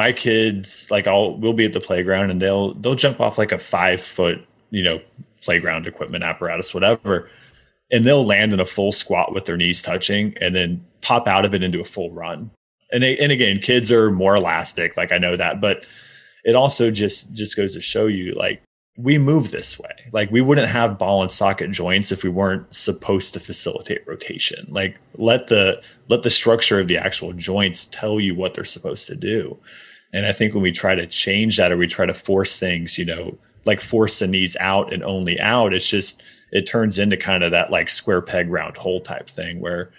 my kids like I'll we'll be at the playground and they'll they'll jump off like a five foot you know playground equipment apparatus whatever. And they'll land in a full squat with their knees touching and then pop out of it into a full run. And they, and again kids are more elastic like i know that but it also just just goes to show you like we move this way. Like we wouldn't have ball and socket joints if we weren't supposed to facilitate rotation. Like let the let the structure of the actual joints tell you what they're supposed to do and i think when we try to change that or we try to force things you know like force the knees out and only out it's just it turns into kind of that like square peg round hole type thing where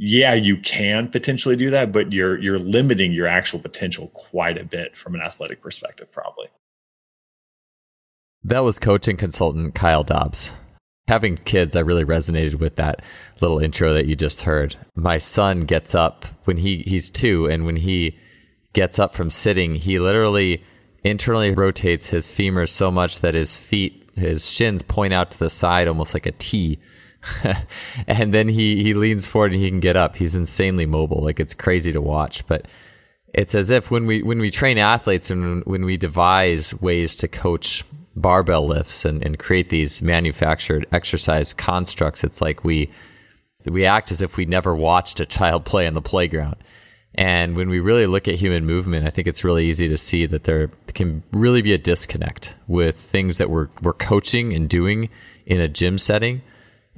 yeah, you can potentially do that, but you're you're limiting your actual potential quite a bit from an athletic perspective, probably. That was coaching consultant Kyle Dobbs. Having kids, I really resonated with that little intro that you just heard. My son gets up when he he's two, and when he gets up from sitting, he literally internally rotates his femur so much that his feet, his shins point out to the side almost like a T and then he he leans forward and he can get up. He's insanely mobile. Like it's crazy to watch, but it's as if when we when we train athletes and when we devise ways to coach barbell lifts and, and create these manufactured exercise constructs, it's like we we act as if we never watched a child play on the playground. And when we really look at human movement, I think it's really easy to see that there can really be a disconnect with things that we're we're coaching and doing in a gym setting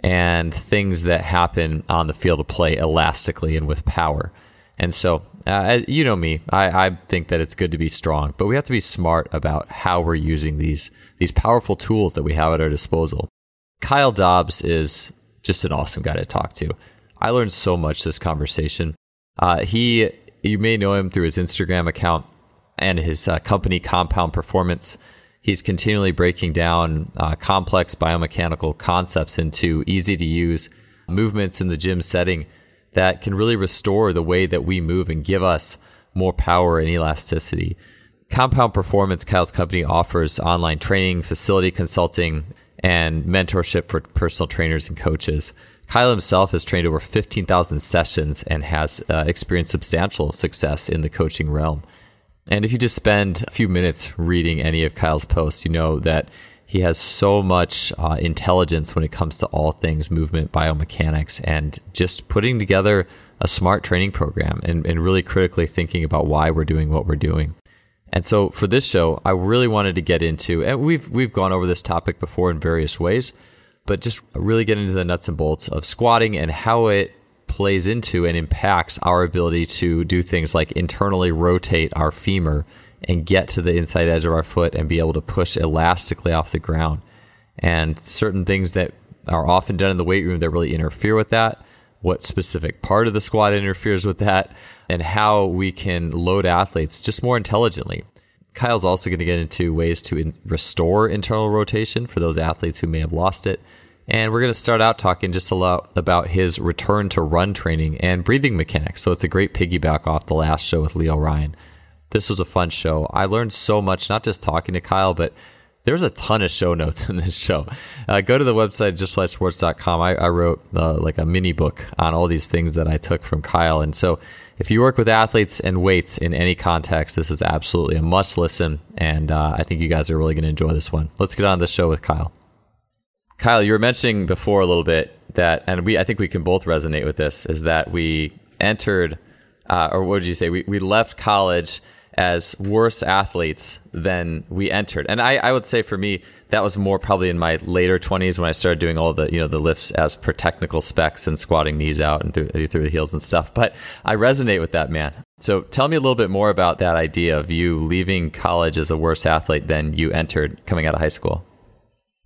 and things that happen on the field of play elastically and with power. And so, uh, you know me, I, I, think that it's good to be strong, but we have to be smart about how we're using these these powerful tools that we have at our disposal. Kyle Dobbs is just an awesome guy to talk to. I learned so much this conversation. Uh, he, you may know him through his Instagram account and his uh, company Compound Performance he's continually breaking down uh, complex biomechanical concepts into easy to use movements in the gym setting that can really restore the way that we move and give us more power and elasticity. Compound Performance, Kyle's company, offers online training, facility consulting, and mentorship for personal trainers and coaches. Kyle himself has trained over 15,000 sessions and has uh, experienced substantial success in the coaching realm. And if you just spend a few minutes reading any of Kyle's posts, you know that he has so much uh, intelligence when it comes to all things movement biomechanics and just putting together a smart training program and, and really critically thinking about why we're doing what we're doing. And so for this show, I really wanted to get into, and we've we've gone over this topic before in various ways, but just really get into the nuts and bolts of squatting and how it plays into and impacts our ability to do things like internally rotate our femur and get to the inside edge of our foot and be able to push elastically off the ground. And certain things that are often done in the weight room that really interfere with that, what specific part of the squat interferes with that, and how we can load athletes just more intelligently. Kyle's also going to get into ways to in- restore internal rotation for those athletes who may have lost it and we're going to start out talking just a lot about his return to run training and breathing mechanics. So it's a great piggyback off the last show with Leo Ryan. This was a fun show. I learned so much, not just talking to Kyle, but there's a ton of show notes in this show. Uh, go to the website, justflysports.com. I, I wrote uh, like a mini book on all these things that I took from Kyle. And so if you work with athletes and weights in any context, this is absolutely a must listen. And uh, I think you guys are really going to enjoy this one. Let's get on the show with Kyle. Kyle, you were mentioning before a little bit that, and we I think we can both resonate with this, is that we entered, uh, or what did you say? We we left college as worse athletes than we entered, and I, I would say for me that was more probably in my later twenties when I started doing all the you know the lifts as per technical specs and squatting knees out and through, through the heels and stuff. But I resonate with that man. So tell me a little bit more about that idea of you leaving college as a worse athlete than you entered coming out of high school.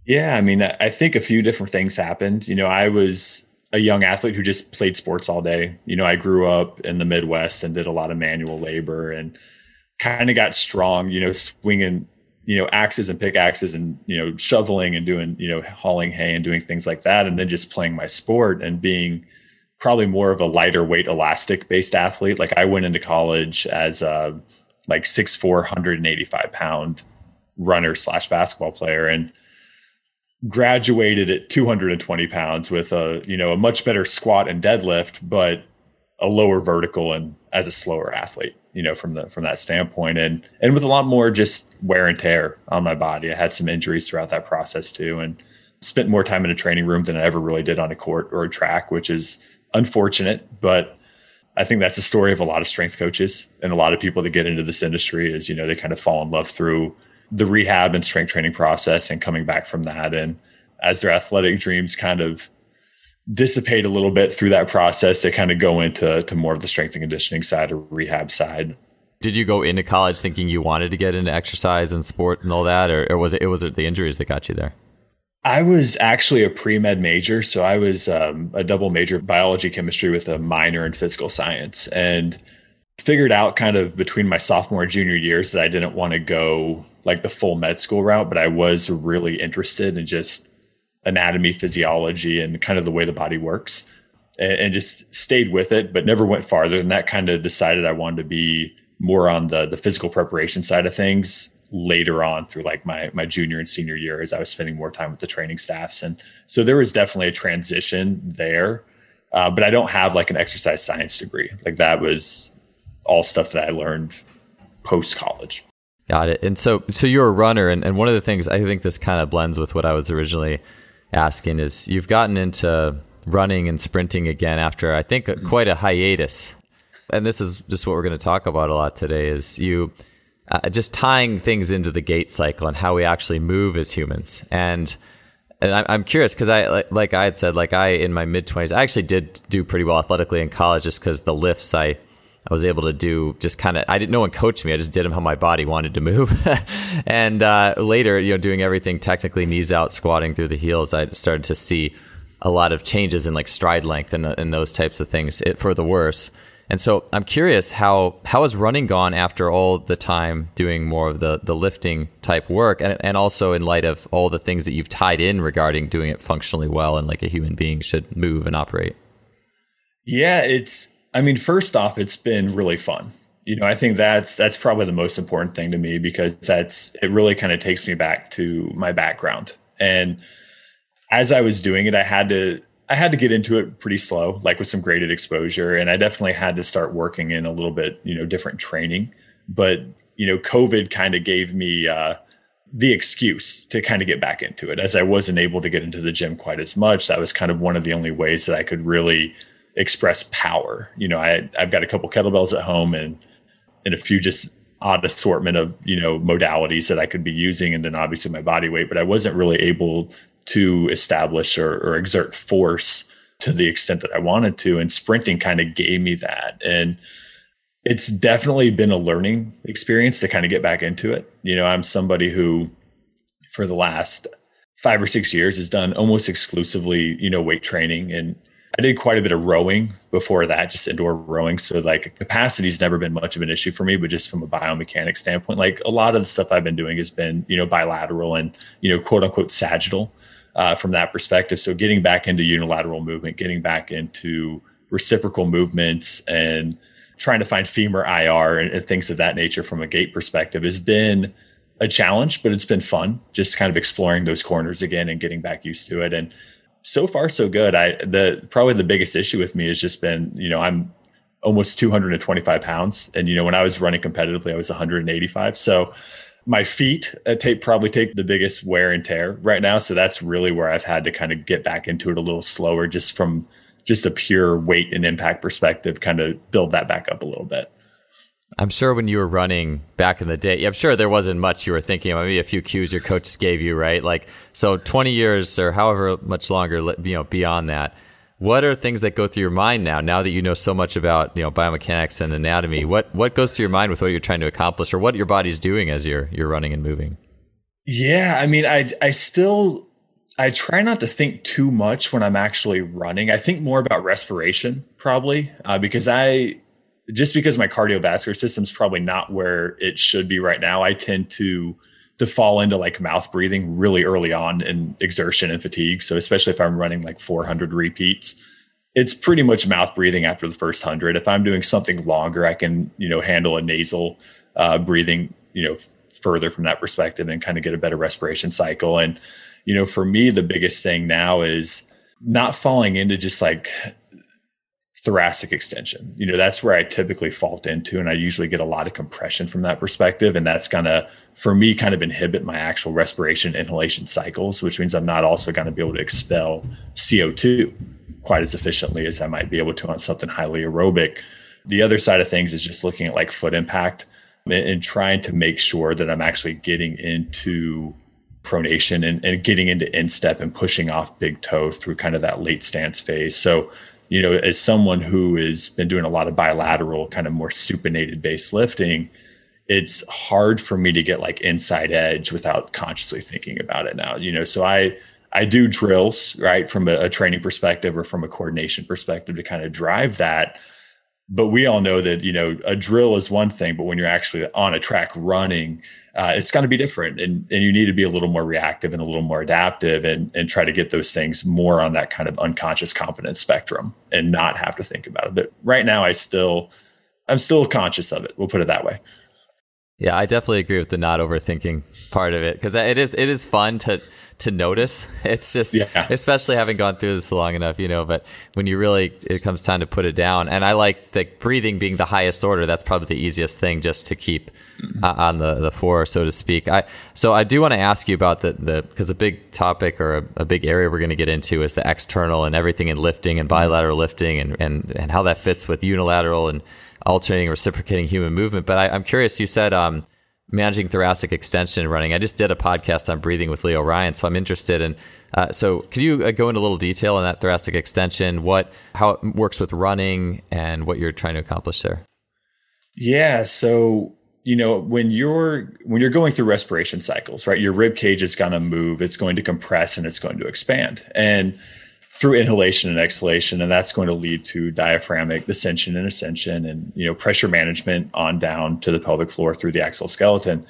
Yeah, I mean, I think a few different things happened. You know, I was a young athlete who just played sports all day. You know, I grew up in the Midwest and did a lot of manual labor and kind of got strong, you know, swinging, you know, axes and pickaxes and, you know, shoveling and doing, you know, hauling hay and doing things like that. And then just playing my sport and being probably more of a lighter weight elastic based athlete. Like I went into college as a like 6'4, 185 pound runner slash basketball player. And, graduated at 220 pounds with a you know a much better squat and deadlift but a lower vertical and as a slower athlete, you know, from the from that standpoint, and and with a lot more just wear and tear on my body. I had some injuries throughout that process too, and spent more time in a training room than I ever really did on a court or a track, which is unfortunate, but I think that's the story of a lot of strength coaches and a lot of people that get into this industry is, you know, they kind of fall in love through the rehab and strength training process and coming back from that. And as their athletic dreams kind of dissipate a little bit through that process, they kind of go into to more of the strength and conditioning side or rehab side. Did you go into college thinking you wanted to get into exercise and sport and all that, or, or was it, it was it the injuries that got you there? I was actually a pre med major. So I was um, a double major biology chemistry with a minor in physical science and figured out kind of between my sophomore and junior years that I didn't want to go like the full med school route, but I was really interested in just anatomy, physiology, and kind of the way the body works and, and just stayed with it, but never went farther And that. Kind of decided I wanted to be more on the, the physical preparation side of things later on through like my my junior and senior year as I was spending more time with the training staffs. And so there was definitely a transition there. Uh, but I don't have like an exercise science degree. Like that was all stuff that I learned post college. Got it. And so so you're a runner and, and one of the things I think this kind of blends with what I was originally asking is you've gotten into running and sprinting again after I think quite a hiatus. And this is just what we're going to talk about a lot today is you uh, just tying things into the gait cycle and how we actually move as humans. And and I'm curious because I like, like, I had said, like I in my mid 20s, I actually did do pretty well athletically in college just because the lifts I I was able to do just kind of I didn't no one coached me I just did them how my body wanted to move and uh, later you know doing everything technically knees out squatting through the heels I started to see a lot of changes in like stride length and, and those types of things it, for the worse and so I'm curious how how has running gone after all the time doing more of the the lifting type work, and and also in light of all the things that you've tied in regarding doing it functionally well and like a human being should move and operate. Yeah, it's. I mean, first off, it's been really fun. You know, I think that's that's probably the most important thing to me because that's it. Really, kind of takes me back to my background, and as I was doing it, I had to I had to get into it pretty slow, like with some graded exposure. And I definitely had to start working in a little bit, you know, different training. But, you know, COVID kind of gave me uh, the excuse to kind of get back into it. As I wasn't able to get into the gym quite as much, that was kind of one of the only ways that I could really express power. You know, I, I've got a couple kettlebells at home and, and a few just odd assortment of you know modalities that I could be using, and then obviously my body weight. But I wasn't really able to establish or, or exert force to the extent that I wanted to. And sprinting kind of gave me that. And it's definitely been a learning experience to kind of get back into it. You know, I'm somebody who, for the last five or six years, has done almost exclusively, you know, weight training. And I did quite a bit of rowing before that, just indoor rowing. So, like, capacity's never been much of an issue for me, but just from a biomechanics standpoint, like a lot of the stuff I've been doing has been, you know, bilateral and, you know, quote unquote sagittal uh, from that perspective. So getting back into unilateral movement, getting back into reciprocal movements and trying to find femur IR and, and things of that nature from a gait perspective has been a challenge, but it's been fun just kind of exploring those corners again and getting back used to it. And so far so good. I the probably the biggest issue with me has just been, you know, I'm almost 225 pounds. And you know, when I was running competitively, I was 185. So my feet uh, take probably take the biggest wear and tear right now. So that's really where I've had to kind of get back into it a little slower, just from just a pure weight and impact perspective, kind of build that back up a little bit. I'm sure when you were running back in the day, I'm sure there wasn't much you were thinking. Maybe a few cues your coaches gave you, right? Like so, 20 years or however much longer, you know, beyond that what are things that go through your mind now now that you know so much about you know biomechanics and anatomy what what goes through your mind with what you're trying to accomplish or what your body's doing as you're you're running and moving yeah i mean i i still i try not to think too much when i'm actually running i think more about respiration probably uh, because i just because my cardiovascular system's probably not where it should be right now i tend to to fall into like mouth breathing really early on in exertion and fatigue. So especially if I'm running like 400 repeats, it's pretty much mouth breathing after the first hundred. If I'm doing something longer, I can you know handle a nasal uh, breathing you know further from that perspective and kind of get a better respiration cycle. And you know for me, the biggest thing now is not falling into just like thoracic extension. You know, that's where I typically fault into, and I usually get a lot of compression from that perspective. And that's gonna, for me, kind of inhibit my actual respiration inhalation cycles, which means I'm not also going to be able to expel CO2 quite as efficiently as I might be able to on something highly aerobic. The other side of things is just looking at like foot impact and trying to make sure that I'm actually getting into pronation and, and getting into instep and pushing off big toe through kind of that late stance phase. So you know, as someone who has been doing a lot of bilateral, kind of more supinated based lifting, it's hard for me to get like inside edge without consciously thinking about it now. You know, so I I do drills right from a, a training perspective or from a coordination perspective to kind of drive that but we all know that you know a drill is one thing but when you're actually on a track running uh, it's going to be different and, and you need to be a little more reactive and a little more adaptive and, and try to get those things more on that kind of unconscious competence spectrum and not have to think about it. But right now i still i'm still conscious of it we'll put it that way yeah i definitely agree with the not overthinking part of it because it is it is fun to to notice. It's just, yeah. especially having gone through this long enough, you know. But when you really, it comes time to put it down. And I like the breathing being the highest order. That's probably the easiest thing just to keep mm-hmm. uh, on the the floor, so to speak. I so I do want to ask you about the the because a big topic or a, a big area we're going to get into is the external and everything in lifting and mm-hmm. bilateral lifting and and and how that fits with unilateral and alternating reciprocating human movement. But I, am curious. You said um, managing thoracic extension running. I just did a podcast on breathing with Leo Ryan, so I'm interested in. Uh, so, could you uh, go into a little detail on that thoracic extension? What, how it works with running, and what you're trying to accomplish there? Yeah. So, you know, when you're when you're going through respiration cycles, right? Your rib cage is going to move. It's going to compress and it's going to expand. And through inhalation and exhalation and that's going to lead to diaphragmic descension and ascension and you know pressure management on down to the pelvic floor through the axial skeleton.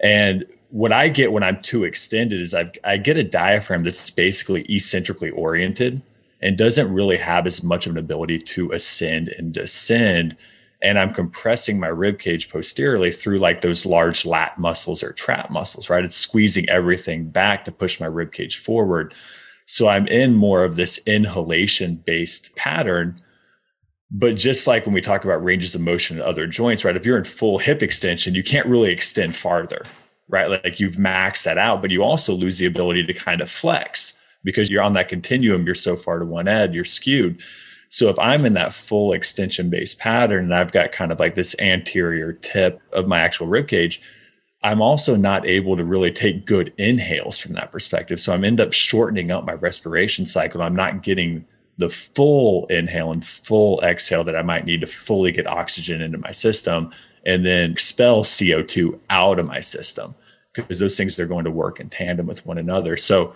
And what i get when i'm too extended is I've, i get a diaphragm that's basically eccentrically oriented and doesn't really have as much of an ability to ascend and descend. And i'm compressing my rib cage posteriorly through like those large lat muscles or trap muscles right? It's squeezing everything back to push my rib cage forward so I'm in more of this inhalation based pattern. But just like when we talk about ranges of motion in other joints, right? If you're in full hip extension, you can't really extend farther, right? Like you've maxed that out, but you also lose the ability to kind of flex because you're on that continuum. You're so far to one end, you're skewed. So if I'm in that full extension based pattern and I've got kind of like this anterior tip of my actual rib cage, I'm also not able to really take good inhales from that perspective. So I'm end up shortening up my respiration cycle. I'm not getting the full inhale and full exhale that I might need to fully get oxygen into my system and then expel CO2 out of my system because those things are going to work in tandem with one another. So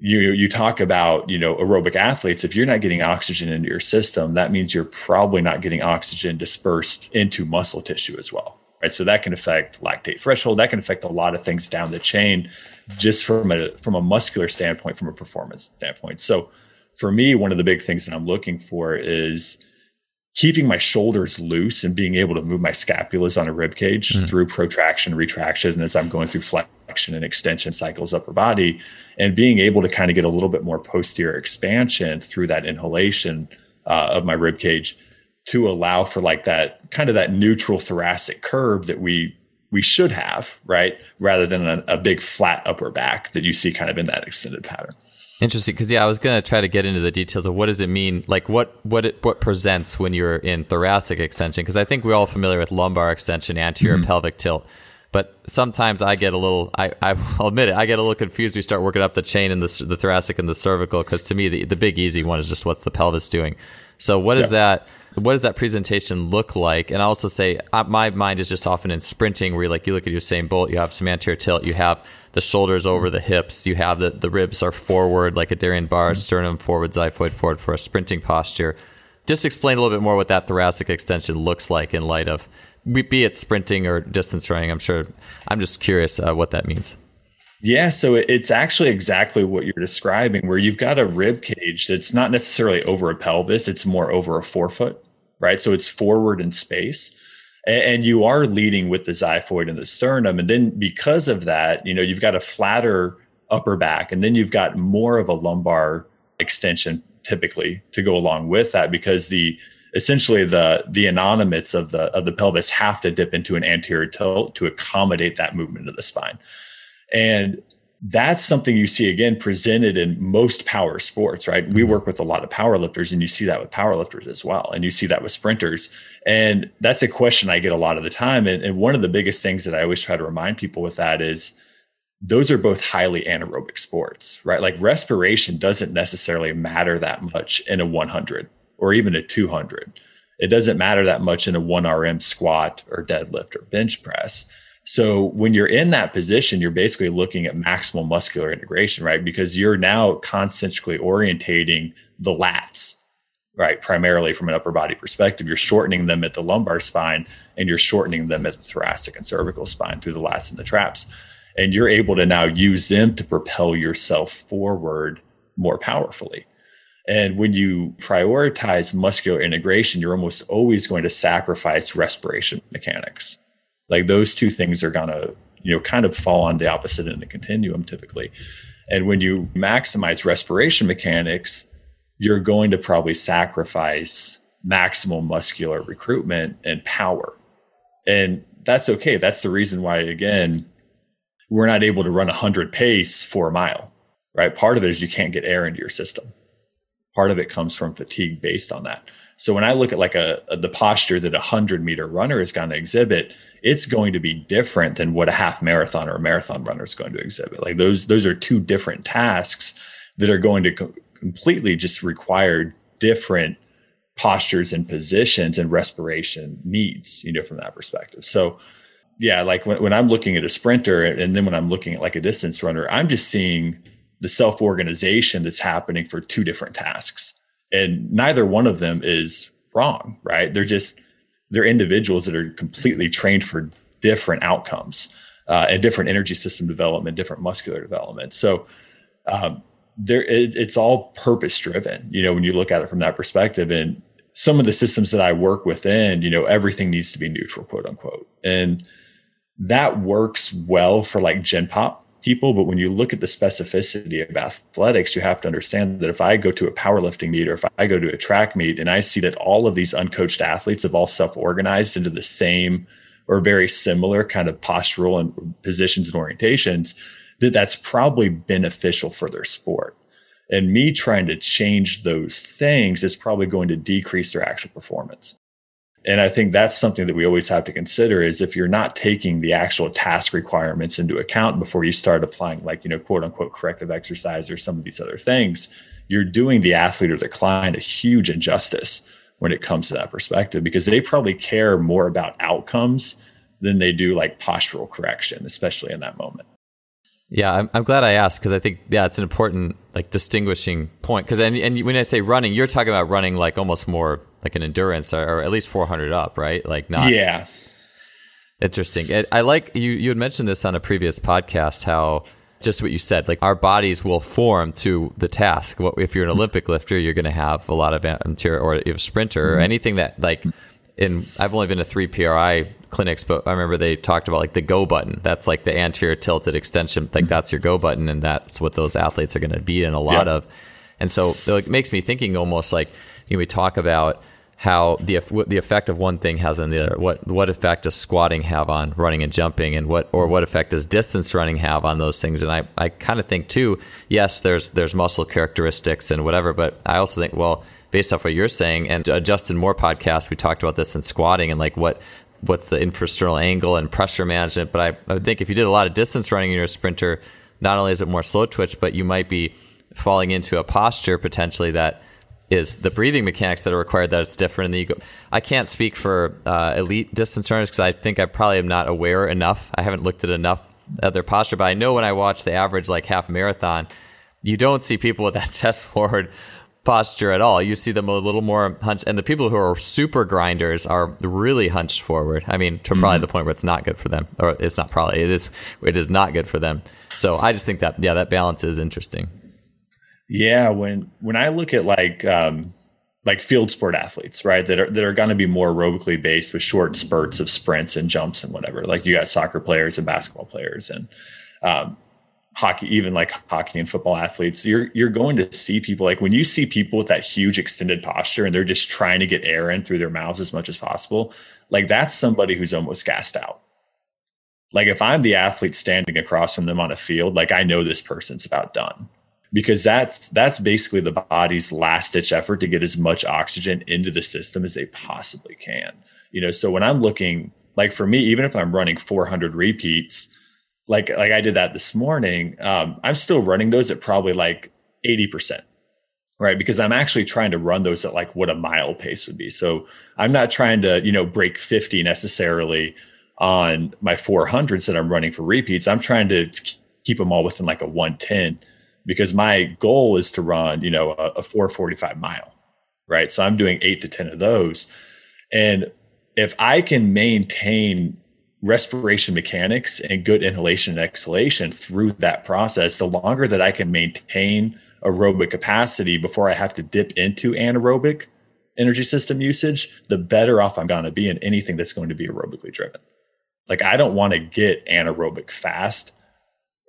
you you talk about you know aerobic athletes if you're not getting oxygen into your system that means you're probably not getting oxygen dispersed into muscle tissue as well right? So that can affect lactate threshold. That can affect a lot of things down the chain, just from a from a muscular standpoint, from a performance standpoint. So for me, one of the big things that I'm looking for is keeping my shoulders loose and being able to move my scapulas on a rib cage mm. through protraction, retraction, and as I'm going through flexion and extension cycles upper body, and being able to kind of get a little bit more posterior expansion through that inhalation uh, of my rib cage to allow for like that kind of that neutral thoracic curve that we we should have, right? Rather than a, a big flat upper back that you see kind of in that extended pattern. Interesting, because yeah, I was going to try to get into the details of what does it mean, like what what it what presents when you're in thoracic extension, because I think we're all familiar with lumbar extension, anterior mm-hmm. pelvic tilt, but sometimes I get a little, I I'll admit it, I get a little confused. We start working up the chain in the the thoracic and the cervical, because to me the the big easy one is just what's the pelvis doing. So what is yeah. that? What does that presentation look like? And I also say uh, my mind is just often in sprinting, where you like you look at your Usain Bolt, you have some anterior tilt, you have the shoulders over the hips, you have the the ribs are forward like a Darrian bar, mm-hmm. sternum forward, xiphoid forward for a sprinting posture. Just explain a little bit more what that thoracic extension looks like in light of be it sprinting or distance running. I'm sure. I'm just curious uh, what that means. Yeah, so it's actually exactly what you're describing, where you've got a rib cage that's not necessarily over a pelvis, it's more over a forefoot right? So it's forward in space. And you are leading with the xiphoid and the sternum. And then because of that, you know, you've got a flatter upper back, and then you've got more of a lumbar extension typically to go along with that because the essentially the the innominate of the of the pelvis have to dip into an anterior tilt to accommodate that movement of the spine. And that's something you see again presented in most power sports, right? We mm-hmm. work with a lot of power lifters and you see that with power lifters as well. And you see that with sprinters. And that's a question I get a lot of the time. And, and one of the biggest things that I always try to remind people with that is those are both highly anaerobic sports, right? Like respiration doesn't necessarily matter that much in a 100 or even a 200. It doesn't matter that much in a 1RM squat or deadlift or bench press so when you're in that position, you're basically looking at maximal muscular integration, right? Because you're now concentrically orientating the lats, right? Primarily from an upper body perspective, you're shortening them at the lumbar spine and you're shortening them at the thoracic and cervical spine through the lats and the traps. And you're able to now use them to propel yourself forward more powerfully. And when you prioritize muscular integration, you're almost always going to sacrifice respiration mechanics like those two things are to, you know, kind of fall on the opposite end of the continuum typically. And when you maximize respiration mechanics, you're going to probably sacrifice maximal muscular recruitment and power. And that's okay. That's the reason why, again, we're not able to run 100 pace for a mile, right? Part of it is you can't get air into your system. Part of it comes from fatigue based on that. So when I look at like a, a the posture that a hundred meter runner is going to exhibit, it's going to be different than what a half marathon or a marathon runner is going to exhibit. Like those those are two different tasks that are going to co- completely just require different postures and positions and respiration needs, you know, from that perspective. So yeah, like when, when I'm looking at a sprinter and then when I'm looking at like a distance runner, I'm just seeing the self organization that's happening for two different tasks and neither one of them is wrong right? They're just they're individuals that are completely trained for different outcomes uh, and different energy system development different muscular development. So um, there it, it's all purpose driven you know when you look at it from that perspective. And some of the systems that i work within you know everything needs to be neutral quote unquote. And that works well for like gen pop people. But when you look at the specificity of athletics, you have to understand that if I go to a powerlifting meet or if I go to a track meet and I see that all of these uncoached athletes have all self organized into the same or very similar kind of postural and positions and orientations, that that's probably beneficial for their sport. And me trying to change those things is probably going to decrease their actual performance and i think that's something that we always have to consider is if you're not taking the actual task requirements into account before you start applying like you know quote unquote corrective exercise or some of these other things you're doing the athlete or the client a huge injustice when it comes to that perspective because they probably care more about outcomes than they do like postural correction especially in that moment yeah, I'm, I'm glad I asked because I think yeah, it's an important like distinguishing point. Because and, and when I say running, you're talking about running like almost more like an endurance or, or at least 400 up, right? Like not. Yeah. Interesting. I like you. You had mentioned this on a previous podcast. How just what you said, like our bodies will form to the task. What if you're an Olympic lifter, you're going to have a lot of anterior, or if a sprinter, mm-hmm. or anything that like. In I've only been to three PRI clinics, but I remember they talked about like the go button. That's like the anterior tilted extension. Like mm-hmm. that's your go button, and that's what those athletes are going to be in a lot of. And so it makes me thinking almost like you know, we talk about how the the effect of one thing has on the other. What what effect does squatting have on running and jumping, and what or what effect does distance running have on those things? And I, I kind of think too. Yes, there's there's muscle characteristics and whatever, but I also think well, based off what you're saying, and uh, Justin Moore podcast, we talked about this in squatting and like what what's the infrasternal angle and pressure management. But I, I think if you did a lot of distance running you're a sprinter, not only is it more slow twitch, but you might be falling into a posture potentially that is the breathing mechanics that are required that it's different. And the ego. I can't speak for uh, elite distance runners because I think I probably am not aware enough. I haven't looked at enough of their posture, but I know when I watch the average like half marathon, you don't see people with that chest forward posture at all. You see them a little more hunched, and the people who are super grinders are really hunched forward. I mean, to mm-hmm. probably the point where it's not good for them, or it's not probably it is. It is not good for them. So I just think that yeah, that balance is interesting. Yeah, when when I look at like um, like field sport athletes, right, that are that are going to be more aerobically based with short spurts of sprints and jumps and whatever. Like you got soccer players and basketball players, and um, hockey, even like hockey and football athletes, you're you're going to see people like when you see people with that huge extended posture and they're just trying to get air in through their mouths as much as possible, like that's somebody who's almost gassed out. Like if I'm the athlete standing across from them on a field, like I know this person's about done. Because that's that's basically the body's last ditch effort to get as much oxygen into the system as they possibly can. You know, so when I'm looking like for me, even if I'm running 400 repeats, like like I did that this morning, um, I'm still running those at probably like 80%. Right. Because I'm actually trying to run those at like what a mile pace would be. So I'm not trying to, you know, break 50 necessarily on my 400s that I'm running for repeats. I'm trying to keep them all within like a 110 because my goal is to run, you know, a, a 445 mile. Right. So I'm doing eight to 10 of those. And if I can maintain respiration mechanics and good inhalation and exhalation through that process, the longer that I can maintain aerobic capacity before I have to dip into anaerobic energy system usage, the better off I'm going to be in anything that's going to be aerobically driven. Like, I don't want to get anaerobic fast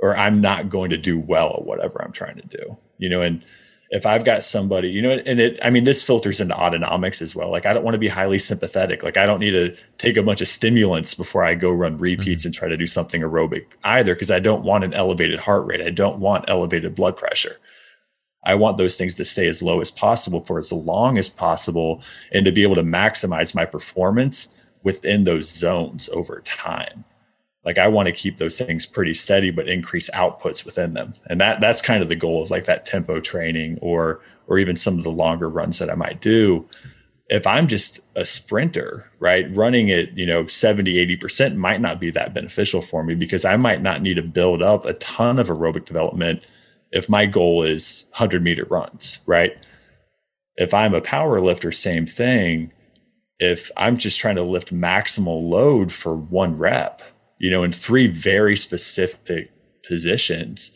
or I'm not going to do well at whatever I'm trying to do, you know, and if I've got somebody, you know, and it, I mean, this filters into autonomics as well. Like, I don't want to be highly sympathetic. Like, I don't need to take a bunch of stimulants before I go run repeats mm-hmm. and try to do something aerobic either, because I don't want an elevated heart rate. I don't want elevated blood pressure. I want those things to stay as low as possible for as long as possible and to be able to maximize my performance within those zones over time like I want to keep those things pretty steady, but increase outputs within them. And that that's kind of the goal of like that tempo training or or even some of the longer runs that I might do. If I'm just a sprinter, right, running at, you know, 70, 80% might not be that beneficial for me because I might not need to build up a ton of aerobic development if my goal is 100 meter runs, right? If I'm a power lifter, same thing. If I'm just trying to lift maximal load for one rep, you know, in three very specific positions,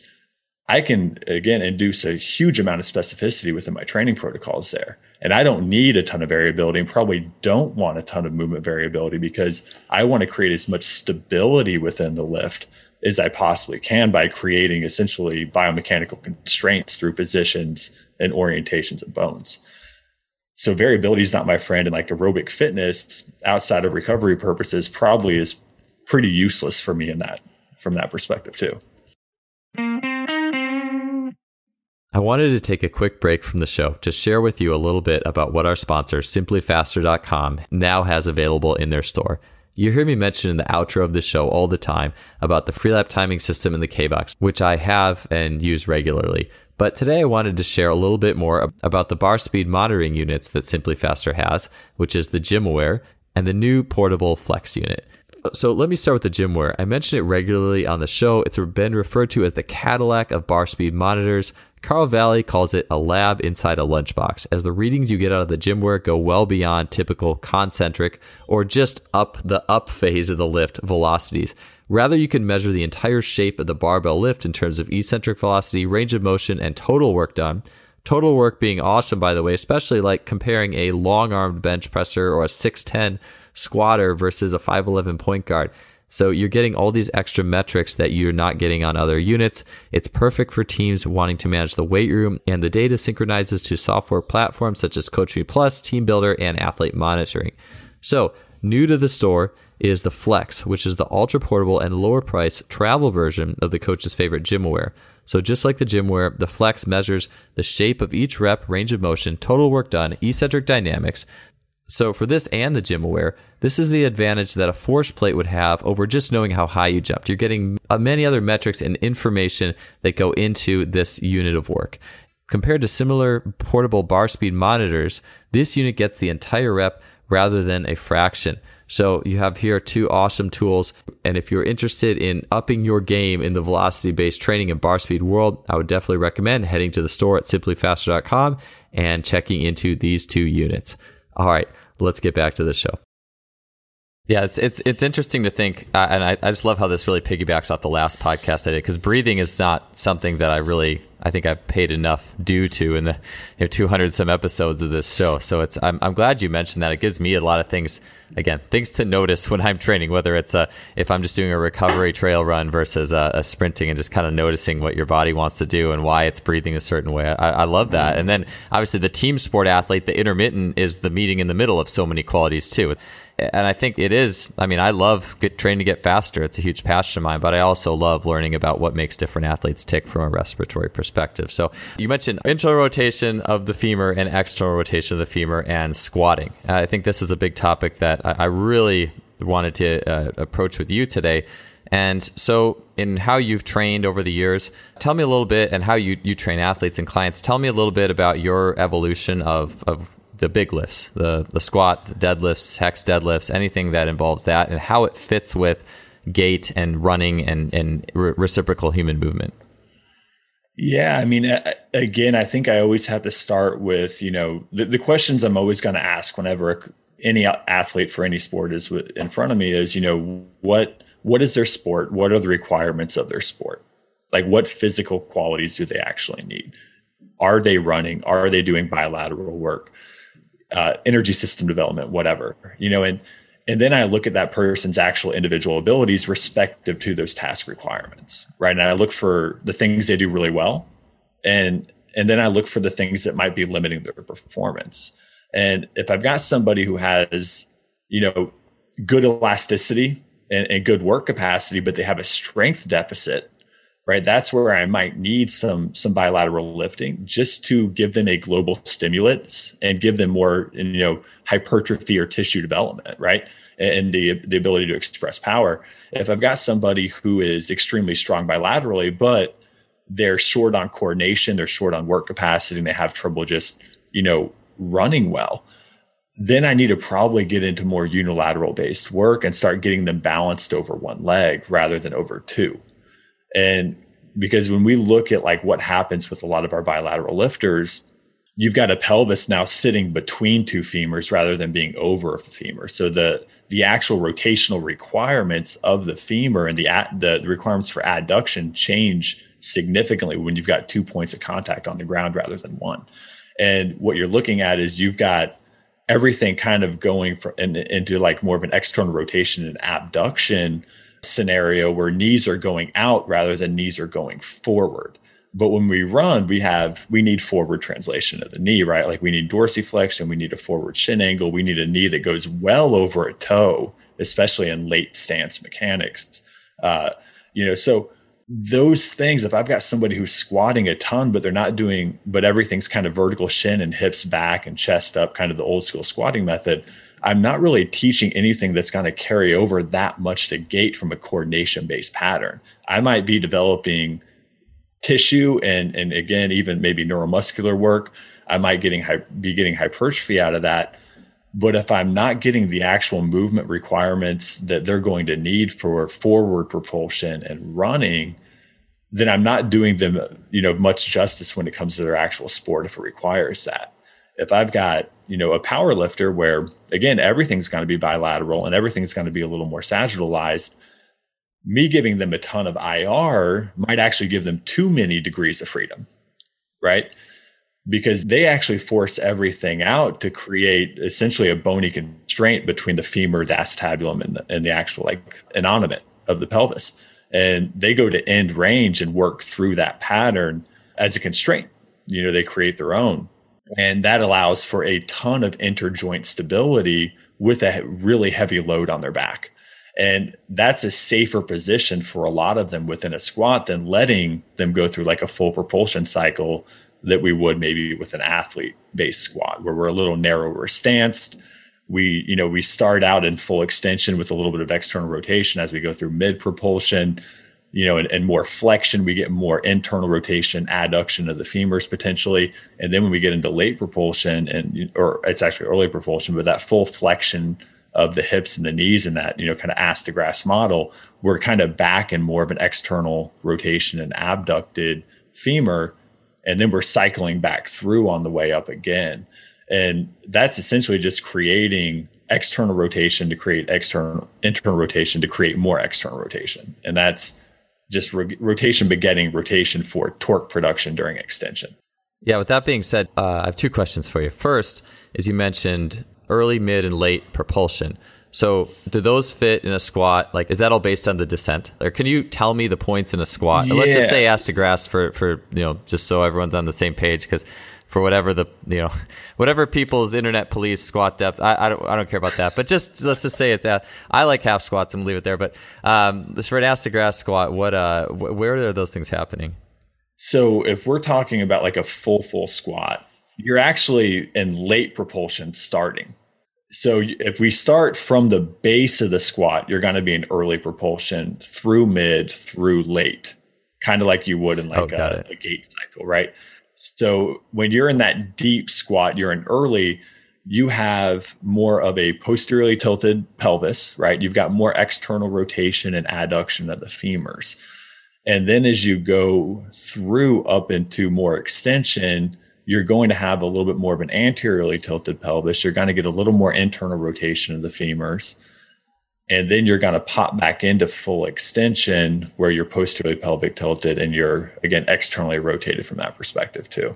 I can again induce a huge amount of specificity within my training protocols there. And I don't need a ton of variability and probably don't want a ton of movement variability because I want to create as much stability within the lift as I possibly can by creating essentially biomechanical constraints through positions and orientations of bones. So variability is not my friend and like aerobic fitness outside of recovery purposes probably is pretty useless for me in that from that perspective too. I wanted to take a quick break from the show to share with you a little bit about what our sponsor, simplyfaster.com, now has available in their store. You hear me mention in the outro of the show all the time about the Freelap timing system in the K-Box, which I have and use regularly. But today I wanted to share a little bit more about the bar speed monitoring units that SimplyFaster has, which is the GymAware and the new portable Flex unit. So let me start with the GymAware. I mention it regularly on the show. It's been referred to as the Cadillac of bar speed monitors. Carl Valle calls it a lab inside a lunchbox, as the readings you get out of the GymAware go well beyond typical concentric or just up the up phase of the lift velocities. Rather, you can measure the entire shape of the barbell lift in terms of eccentric velocity, range of motion, and total work done. Total work being awesome, by the way, especially like comparing a long armed bench presser or a 610 squatter versus a 5'11 point guard. So you're getting all these extra metrics that you're not getting on other units. It's perfect for teams wanting to manage the weight room, and the data synchronizes to software platforms such as CoachMe Plus, TeamBuildr, and Athlete Monitoring. So new to the store is the Flex, which is the ultra portable and lower price travel version of the coach's favorite GymAware. So just like the GymAware, the Flex measures the shape of each rep, range of motion, total work done, eccentric dynamics, so for this and the GymAware, this is the advantage that a force plate would have over just knowing how high you jumped. You're getting uh, many other metrics and information that go into this unit of work. Compared to similar portable bar speed monitors, this unit gets the entire rep rather than a fraction. So you have here two awesome tools. And if you're interested in upping your game in the velocity based training and bar speed world, I would definitely recommend heading to the store at simplyfaster.com and checking into these two units. All right, let's get back to the show. Yeah, it's it's it's interesting to think, uh, and I, I just love how this really piggybacks off the last podcast I did because breathing is not something that I really I think I've paid enough due to in the you know, 200 some episodes of this show. So it's I'm I'm glad you mentioned that. It gives me a lot of things again things to notice when I'm training, whether it's a if I'm just doing a recovery trail run versus a, a sprinting and just kind of noticing what your body wants to do and why it's breathing a certain way. I, I love that. And then obviously the team sport athlete, the intermittent is the meeting in the middle of so many qualities too and I think it is. I mean, I love get, training to get faster. It's a huge passion of mine, but I also love learning about what makes different athletes tick from a respiratory perspective. So you mentioned internal rotation of the femur and external rotation of the femur and squatting. I think this is a big topic that I, I really wanted to uh, approach with you today. And so, in how you've trained over the years, tell me a little bit, and how you, you train athletes and clients. Tell me a little bit about your evolution of, of the big lifts, the the squat, the deadlifts, hex deadlifts, anything that involves that, and how it fits with gait and running and and re- reciprocal human movement. Yeah, I mean, again, I think I always have to start with you know the, the questions I'm always going to ask whenever any athlete for any sport is in front of me is you know what what is their sport? What are the requirements of their sport? Like what physical qualities do they actually need? Are they running? Are they doing bilateral work? Uh, energy system development, whatever, you know, and and then I look at that person's actual individual abilities respective to those task requirements, right? And I look for the things they do really well, and and then I look for the things that might be limiting their performance. And if I've got somebody who has, you know, good elasticity and, and good work capacity, but they have a strength deficit, right? That's where i might need some some bilateral lifting just to give them a global stimulus and give them more you know hypertrophy or tissue development right? And the the ability to express power. If i've got somebody who is extremely strong bilaterally but they're short on coordination they're short on work capacity and they have trouble just you know running well then I need to probably get into more unilateral based work and start getting them balanced over one leg rather than over two. And because when we look at like what happens with a lot of our bilateral lifters, you've got a pelvis now sitting between two femurs rather than being over a femur. So the the actual rotational requirements of the femur and the the, the requirements for adduction change significantly when you've got two points of contact on the ground rather than one. And what you're looking at is you've got everything kind of going for, in, into like more of an external rotation and abduction scenario where knees are going out rather than knees are going forward. But when we run, we have we need forward translation of the knee, right? Like we need dorsiflexion, we need a forward shin angle, we need a knee that goes well over a toe, especially in late stance mechanics. Uh, you know, so those things, if I've got somebody who's squatting a ton, but they're not doing, but everything's kind of vertical shin and hips back and chest up, kind of the old school squatting method, I'm not really teaching anything that's going to carry over that much to gait from a coordination based pattern. I might be developing tissue and and again even maybe neuromuscular work. I might getting be getting hypertrophy out of that. But if I'm not getting the actual movement requirements that they're going to need for forward propulsion and running, then I'm not doing them, you know, much justice when it comes to their actual sport if it requires that if I've got, you know, a power lifter where again, everything's going to be bilateral and everything's going to be a little more sagittalized, me giving them a ton of IR might actually give them too many degrees of freedom, right? Because they actually force everything out to create essentially a bony constraint between the femur, the acetabulum, and the, and the actual like innominate of the pelvis. And they go to end range and work through that pattern as a constraint. You know, they create their own. And that allows for a ton of interjoint stability with a really heavy load on their back. And that's a safer position for a lot of them within a squat than letting them go through like a full propulsion cycle that we would maybe with an athlete based squat where we're a little narrower stanced. We, you know, we start out in full extension with a little bit of external rotation as we go through mid propulsion you know, and, and, more flexion, we get more internal rotation, adduction of the femurs potentially. And then when we get into late propulsion and, or it's actually early propulsion, but that full flexion of the hips and the knees and that, you know, kind of ass to grass model, we're kind of back in more of an external rotation and abducted femur. And then we're cycling back through on the way up again. And that's essentially just creating external rotation to create external internal rotation to create more external rotation and that's just ro- rotation begetting rotation for torque production during extension yeah with that being said uh, i have two questions for you first is you mentioned early mid and late propulsion so do those fit in a squat? Like, is that all based on the descent? Or can you tell me the points in a squat? Yeah. Let's just say ass to grass for, for, you know, just so everyone's on the same page. Cause for whatever the you know whatever people's internet police squat depth I, I don't I don't care about that. But just let's just say it's at, I like half squats and leave it there. But um this ass to grass squat what uh where are those things happening? So if we're talking about like a full full squat you're actually in late propulsion starting. So if we start from the base of the squat you're going to be in early propulsion through mid through late. Kind of like you would in like oh, a, a gait cycle right so when you're in that deep squat, you're in early, you have more of a posteriorly tilted pelvis, right? You've got more external rotation and adduction of the femurs. And then as you go through up into more extension, you're going to have a little bit more of an anteriorly tilted pelvis. You're going to get a little more internal rotation of the femurs and then you're going to pop back into full extension where you're posteriorly pelvic tilted and you're again externally rotated from that perspective too.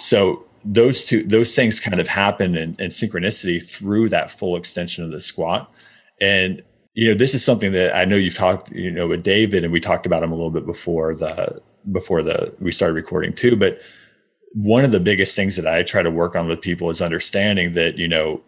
So those two those things kind of happen in, in synchronicity through that full extension of the squat. And you know this is something that i know you've talked you know with david and we talked about him a little bit before the before the we started recording too. But one of the biggest things that i try to work on with people is understanding that you know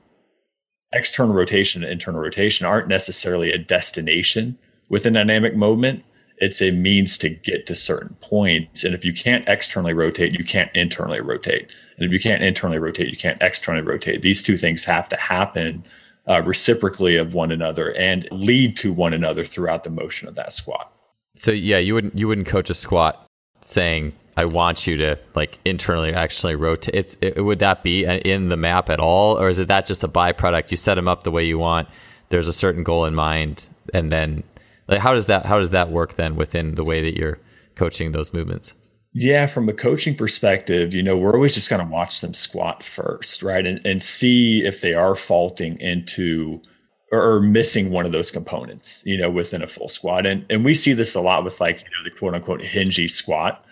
external rotation and internal rotation aren't necessarily a destination within dynamic movement. It's a means to get to certain points. And if you can't externally rotate, you can't internally rotate. And if you can't internally rotate, you can't externally rotate. These two things have to happen uh, reciprocally of one another and lead to one another throughout the motion of that squat. So yeah, you wouldn't you wouldn't coach a squat saying I want you to like internally actually rotate. It, would that be in the map at all, or is it that just a byproduct? You set them up the way you want. There's a certain goal in mind, and then like how does that how does that work then within the way that you're coaching those movements? Yeah, from a coaching perspective, you know, we're always just going to watch them squat first, right, and and see if they are faulting into or, or missing one of those components, you know, within a full squat, and and we see this a lot with like you know the quote unquote hingy squat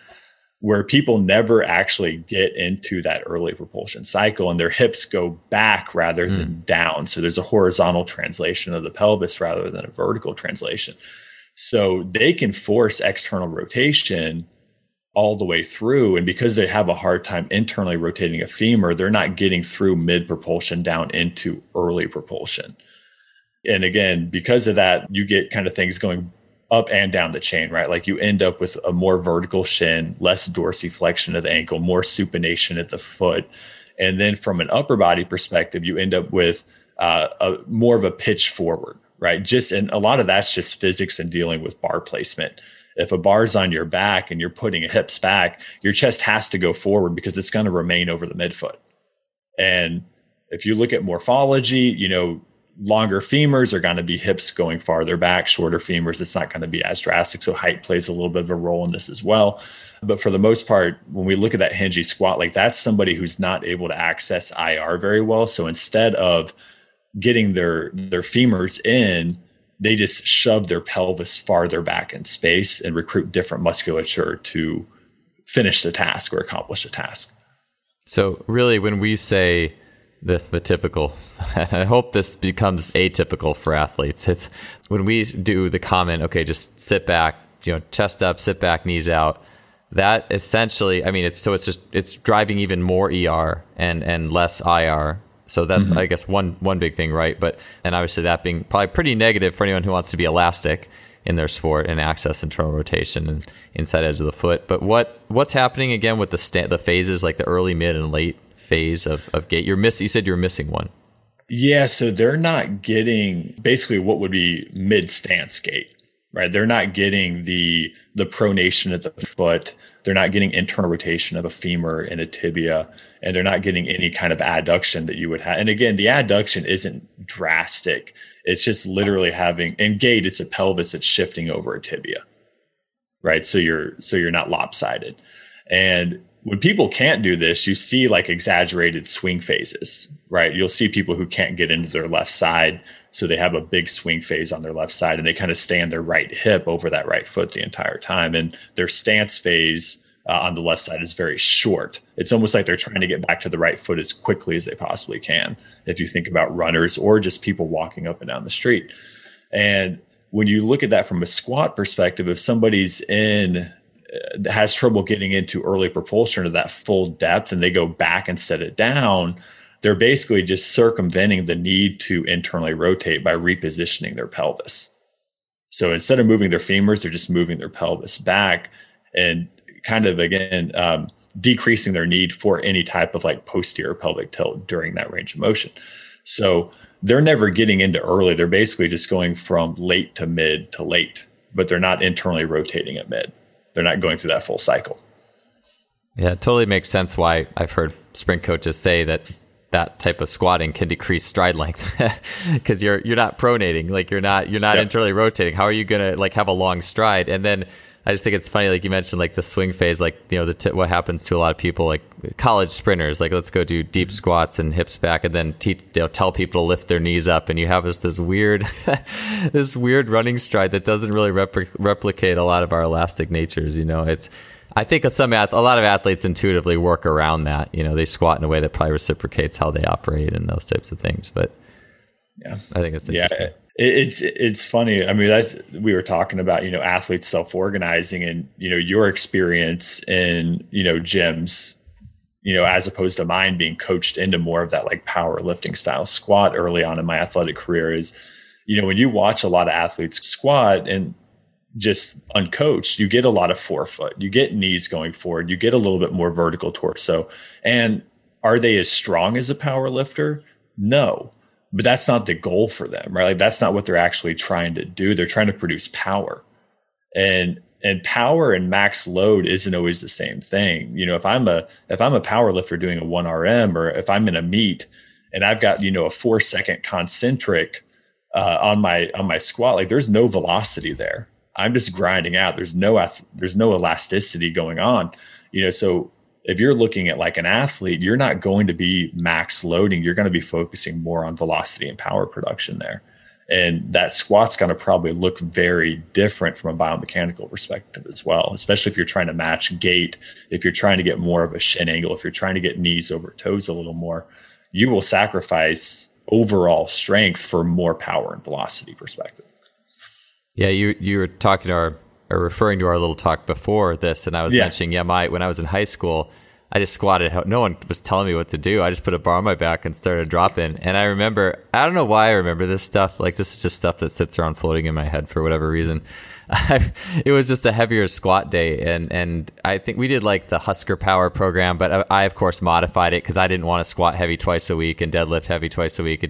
where people never actually get into that early propulsion cycle and their hips go back rather than mm. down. So there's a horizontal translation of the pelvis rather than a vertical translation. So they can force external rotation all the way through. And because they have a hard time internally rotating a femur, they're not getting through mid propulsion down into early propulsion. And again, because of that, you get kind of things going up and down the chain, right? Like you end up with a more vertical shin, less dorsiflexion of the ankle, more supination at the foot. And then from an upper body perspective, you end up with uh, a more of a pitch forward, right? Just and a lot of that's just physics and dealing with bar placement. If a bar's on your back and you're putting a hips back, your chest has to go forward because it's going to remain over the midfoot. And if you look at morphology, you know, longer femurs are going to be hips going farther back, shorter femurs, it's not going to be as drastic. So height plays a little bit of a role in this as well. But for the most part, when we look at that hingy squat, like that's somebody who's not able to access IR very well. So instead of getting their their femurs in, they just shove their pelvis farther back in space and recruit different musculature to finish the task or accomplish the task. So really when we say the, the typical. And I hope this becomes atypical for athletes. It's when we do the comment, okay, just sit back, you know, chest up, sit back, knees out. That essentially, I mean, it's so it's just it's driving even more ER and and less IR. So that's mm-hmm. I guess one one big thing, right? But and obviously that being probably pretty negative for anyone who wants to be elastic in their sport and access internal rotation and inside edge of the foot. But what what's happening again with the sta- the phases like the early, mid, and late phase of, of gait. You're miss. You said you're missing one. Yeah, so they're not getting basically what would be mid stance gait, right? They're not getting the the pronation at the foot. They're not getting internal rotation of a femur and a tibia, and they're not getting any kind of adduction that you would have. And again, the adduction isn't drastic. It's just literally having in gait, it's a pelvis that's shifting over a tibia, right? So you're so you're not lopsided, and when people can't do this, you see like exaggerated swing phases, right? You'll see people who can't get into their left side. So they have a big swing phase on their left side and they kind of stay on their right hip over that right foot the entire time. And their stance phase uh, on the left side is very short. It's almost like they're trying to get back to the right foot as quickly as they possibly can. If you think about runners or just people walking up and down the street. And when you look at that from a squat perspective, if somebody's in has trouble getting into early propulsion to that full depth and they go back and set it down, they're basically just circumventing the need to internally rotate by repositioning their pelvis. So instead of moving their femurs, they're just moving their pelvis back. And kind of again um, decreasing their need for any type of like posterior pelvic tilt during that range of motion. So they're never getting into early. They're basically just going from late to mid to late, but they're not internally rotating at mid. They're not going through that full cycle. Yeah, it totally makes sense why I've heard sprint coaches say that that type of squatting can decrease stride length because you're you're not pronating, like you're not you're not yep. internally rotating. How are you gonna like have a long stride and then I just think it's funny, like you mentioned, like the swing phase, like you know, the t- what happens to a lot of people, like college sprinters, like let's go do deep squats and hips back, and then teach, you know, tell people to lift their knees up, and you have this this weird, this weird running stride that doesn't really repl- replicate a lot of our elastic natures. You know, it's I think some a lot of athletes intuitively work around that. You know, they squat in a way that probably reciprocates how they operate and those types of things. But yeah, I think it's interesting. Yeah it's it's funny. I mean, that's we were talking about you know athletes self organizing and you know your experience in you know gyms, you know as opposed to mine being coached into more of that like powerlifting style squat early on in my athletic career is, you know when you watch a lot of athletes squat and just uncoached, you get a lot of forefoot, you get knees going forward, you get a little bit more vertical torso, and are they as strong as a power lifter? No but that's not the goal for them, right? Like that's not what they're actually trying to do. They're trying to produce power. And and power and max load isn't always the same thing. You know, if I'm a if I'm a power lifter doing a 1 RM or if I'm in a meet and I've got, you know, a 4 second concentric uh, on my on my squat, like there's no velocity there. I'm just grinding out. There's no there's no elasticity going on. You know, so if you're looking at like an athlete, you're not going to be max loading. You're going to be focusing more on velocity and power production there. And that squat's going to probably look very different from a biomechanical perspective as well, especially if you're trying to match gait, if you're trying to get more of a shin angle, if you're trying to get knees over toes a little more, you will sacrifice overall strength for more power and velocity perspective. Yeah, you you were talking to our or referring to our little talk before this, and I was yeah. mentioning, yeah, my when I was in high school, I just squatted. No one was telling me what to do. I just put a bar on my back and started dropping. And I remember, I don't know why I remember this stuff. Like this is just stuff that sits around floating in my head for whatever reason. it was just a heavier squat day, and and I think we did like the Husker Power program, but I, I of course modified it because I didn't want to squat heavy twice a week and deadlift heavy twice a week.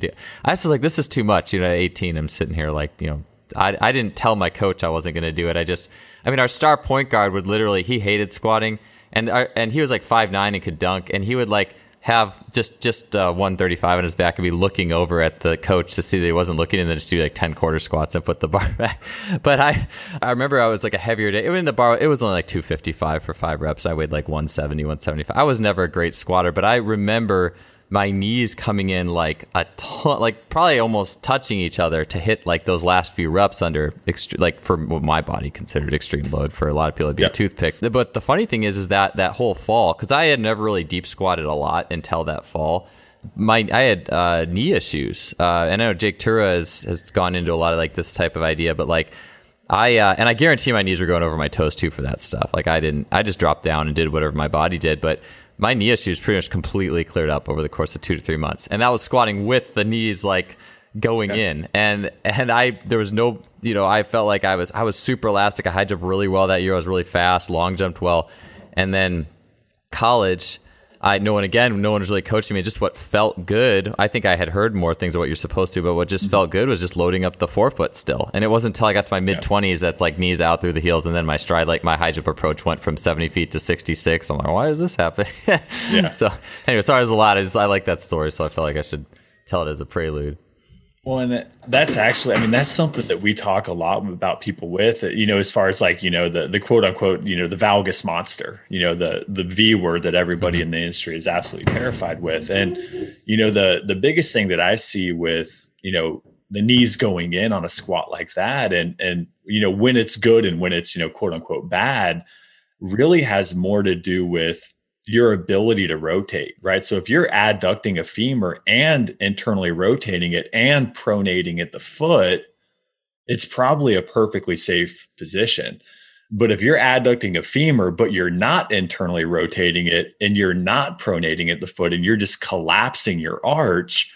I was like, this is too much. You know, at 18, I'm sitting here like you know I, I didn't tell my coach I wasn't going to do it. I just, I mean, our star point guard would literally, he hated squatting and, our, and he was like five nine and could dunk. And he would like have just, just uh, 135 on his back and be looking over at the coach to see that he wasn't looking and then just do like 10 quarter squats and put the bar back. But I, I remember I was like a heavier day. I mean, the bar, it was only like 255 for five reps. I weighed like 170, 175. I was never a great squatter, but I remember my knees coming in like a ton, like probably almost touching each other to hit like those last few reps under ext- like for what my body considered extreme load for a lot of people it'd be yep. a toothpick but the funny thing is is that that whole fall because i had never really deep squatted a lot until that fall my I had uh, knee issues. Uh, and I know Jake Tuura has, has gone into a lot of like this type of idea, but like I uh, and I guarantee my knees were going over my toes too for that stuff. Like I didn't, I just dropped down and did whatever my body did. But my knee issues pretty much completely cleared up over the course of two to three months, and that was squatting with the knees like going okay. in, and and I there was no you know I felt like I was I was super elastic. I high jumped really well that year. I was really fast, long jumped well, and then college I no one again, no one was really coaching me. Just what felt good. I think I had heard more things of what you're supposed to, but what just mm-hmm. felt good was just loading up the forefoot still. And it wasn't until I got to my mid twenties that's like knees out through the heels, and then my stride, like my high jump approach, went from 70 feet to 66. I'm like, why is this happening? yeah. So anyway, sorry, it was a lot. I just I like that story, so I felt like I should tell it as a prelude. Well, and that's actually, I mean, that's something that we talk a lot about people with, you know, as far as like, you know, the, the quote unquote, you know, the valgus monster, you know, the, the V word that everybody mm-hmm. in the industry is absolutely terrified with. And, you know, the, the biggest thing that I see with, you know, the knees going in on a squat like that and, and, you know, when it's good and when it's, you know, quote unquote bad really has more to do with your ability to rotate, right? So if you're adducting a femur and internally rotating it and pronating at the foot, it's probably a perfectly safe position. But if you're adducting a femur, but you're not internally rotating it and you're not pronating at the foot and you're just collapsing your arch,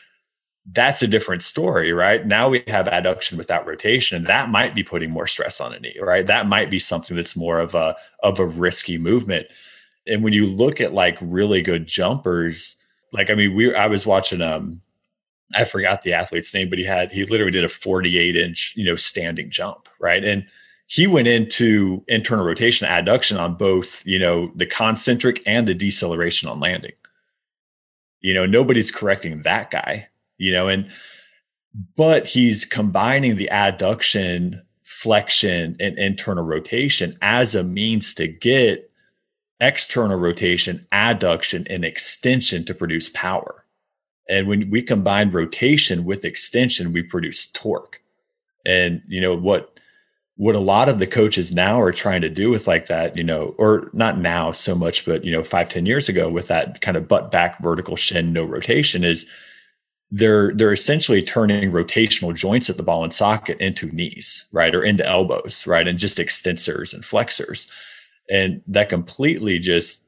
that's a different story, right? Now we have adduction without rotation, and that might be putting more stress on a knee, right? That might be something that's more of a of a risky movement and when you look at like really good jumpers, like I mean, we I was watching um I forgot the athlete's name, but he had he literally did a 48 inch, you know, standing jump, right? And he went into internal rotation adduction on both, you know, the concentric and the deceleration on landing. You know, nobody's correcting that guy, you know, and but he's combining the adduction, flexion, and internal rotation as a means to get external rotation, adduction, and extension to produce power. And when we combine rotation with extension, we produce torque. And you know what what a lot of the coaches now are trying to do with like that, you know, or not now so much, but you know, five ten years ago with that kind of butt back vertical shin, no rotation is they're they're essentially turning rotational joints at the ball and socket into knees, right? Or into elbows, right? And just extensors and flexors and that completely just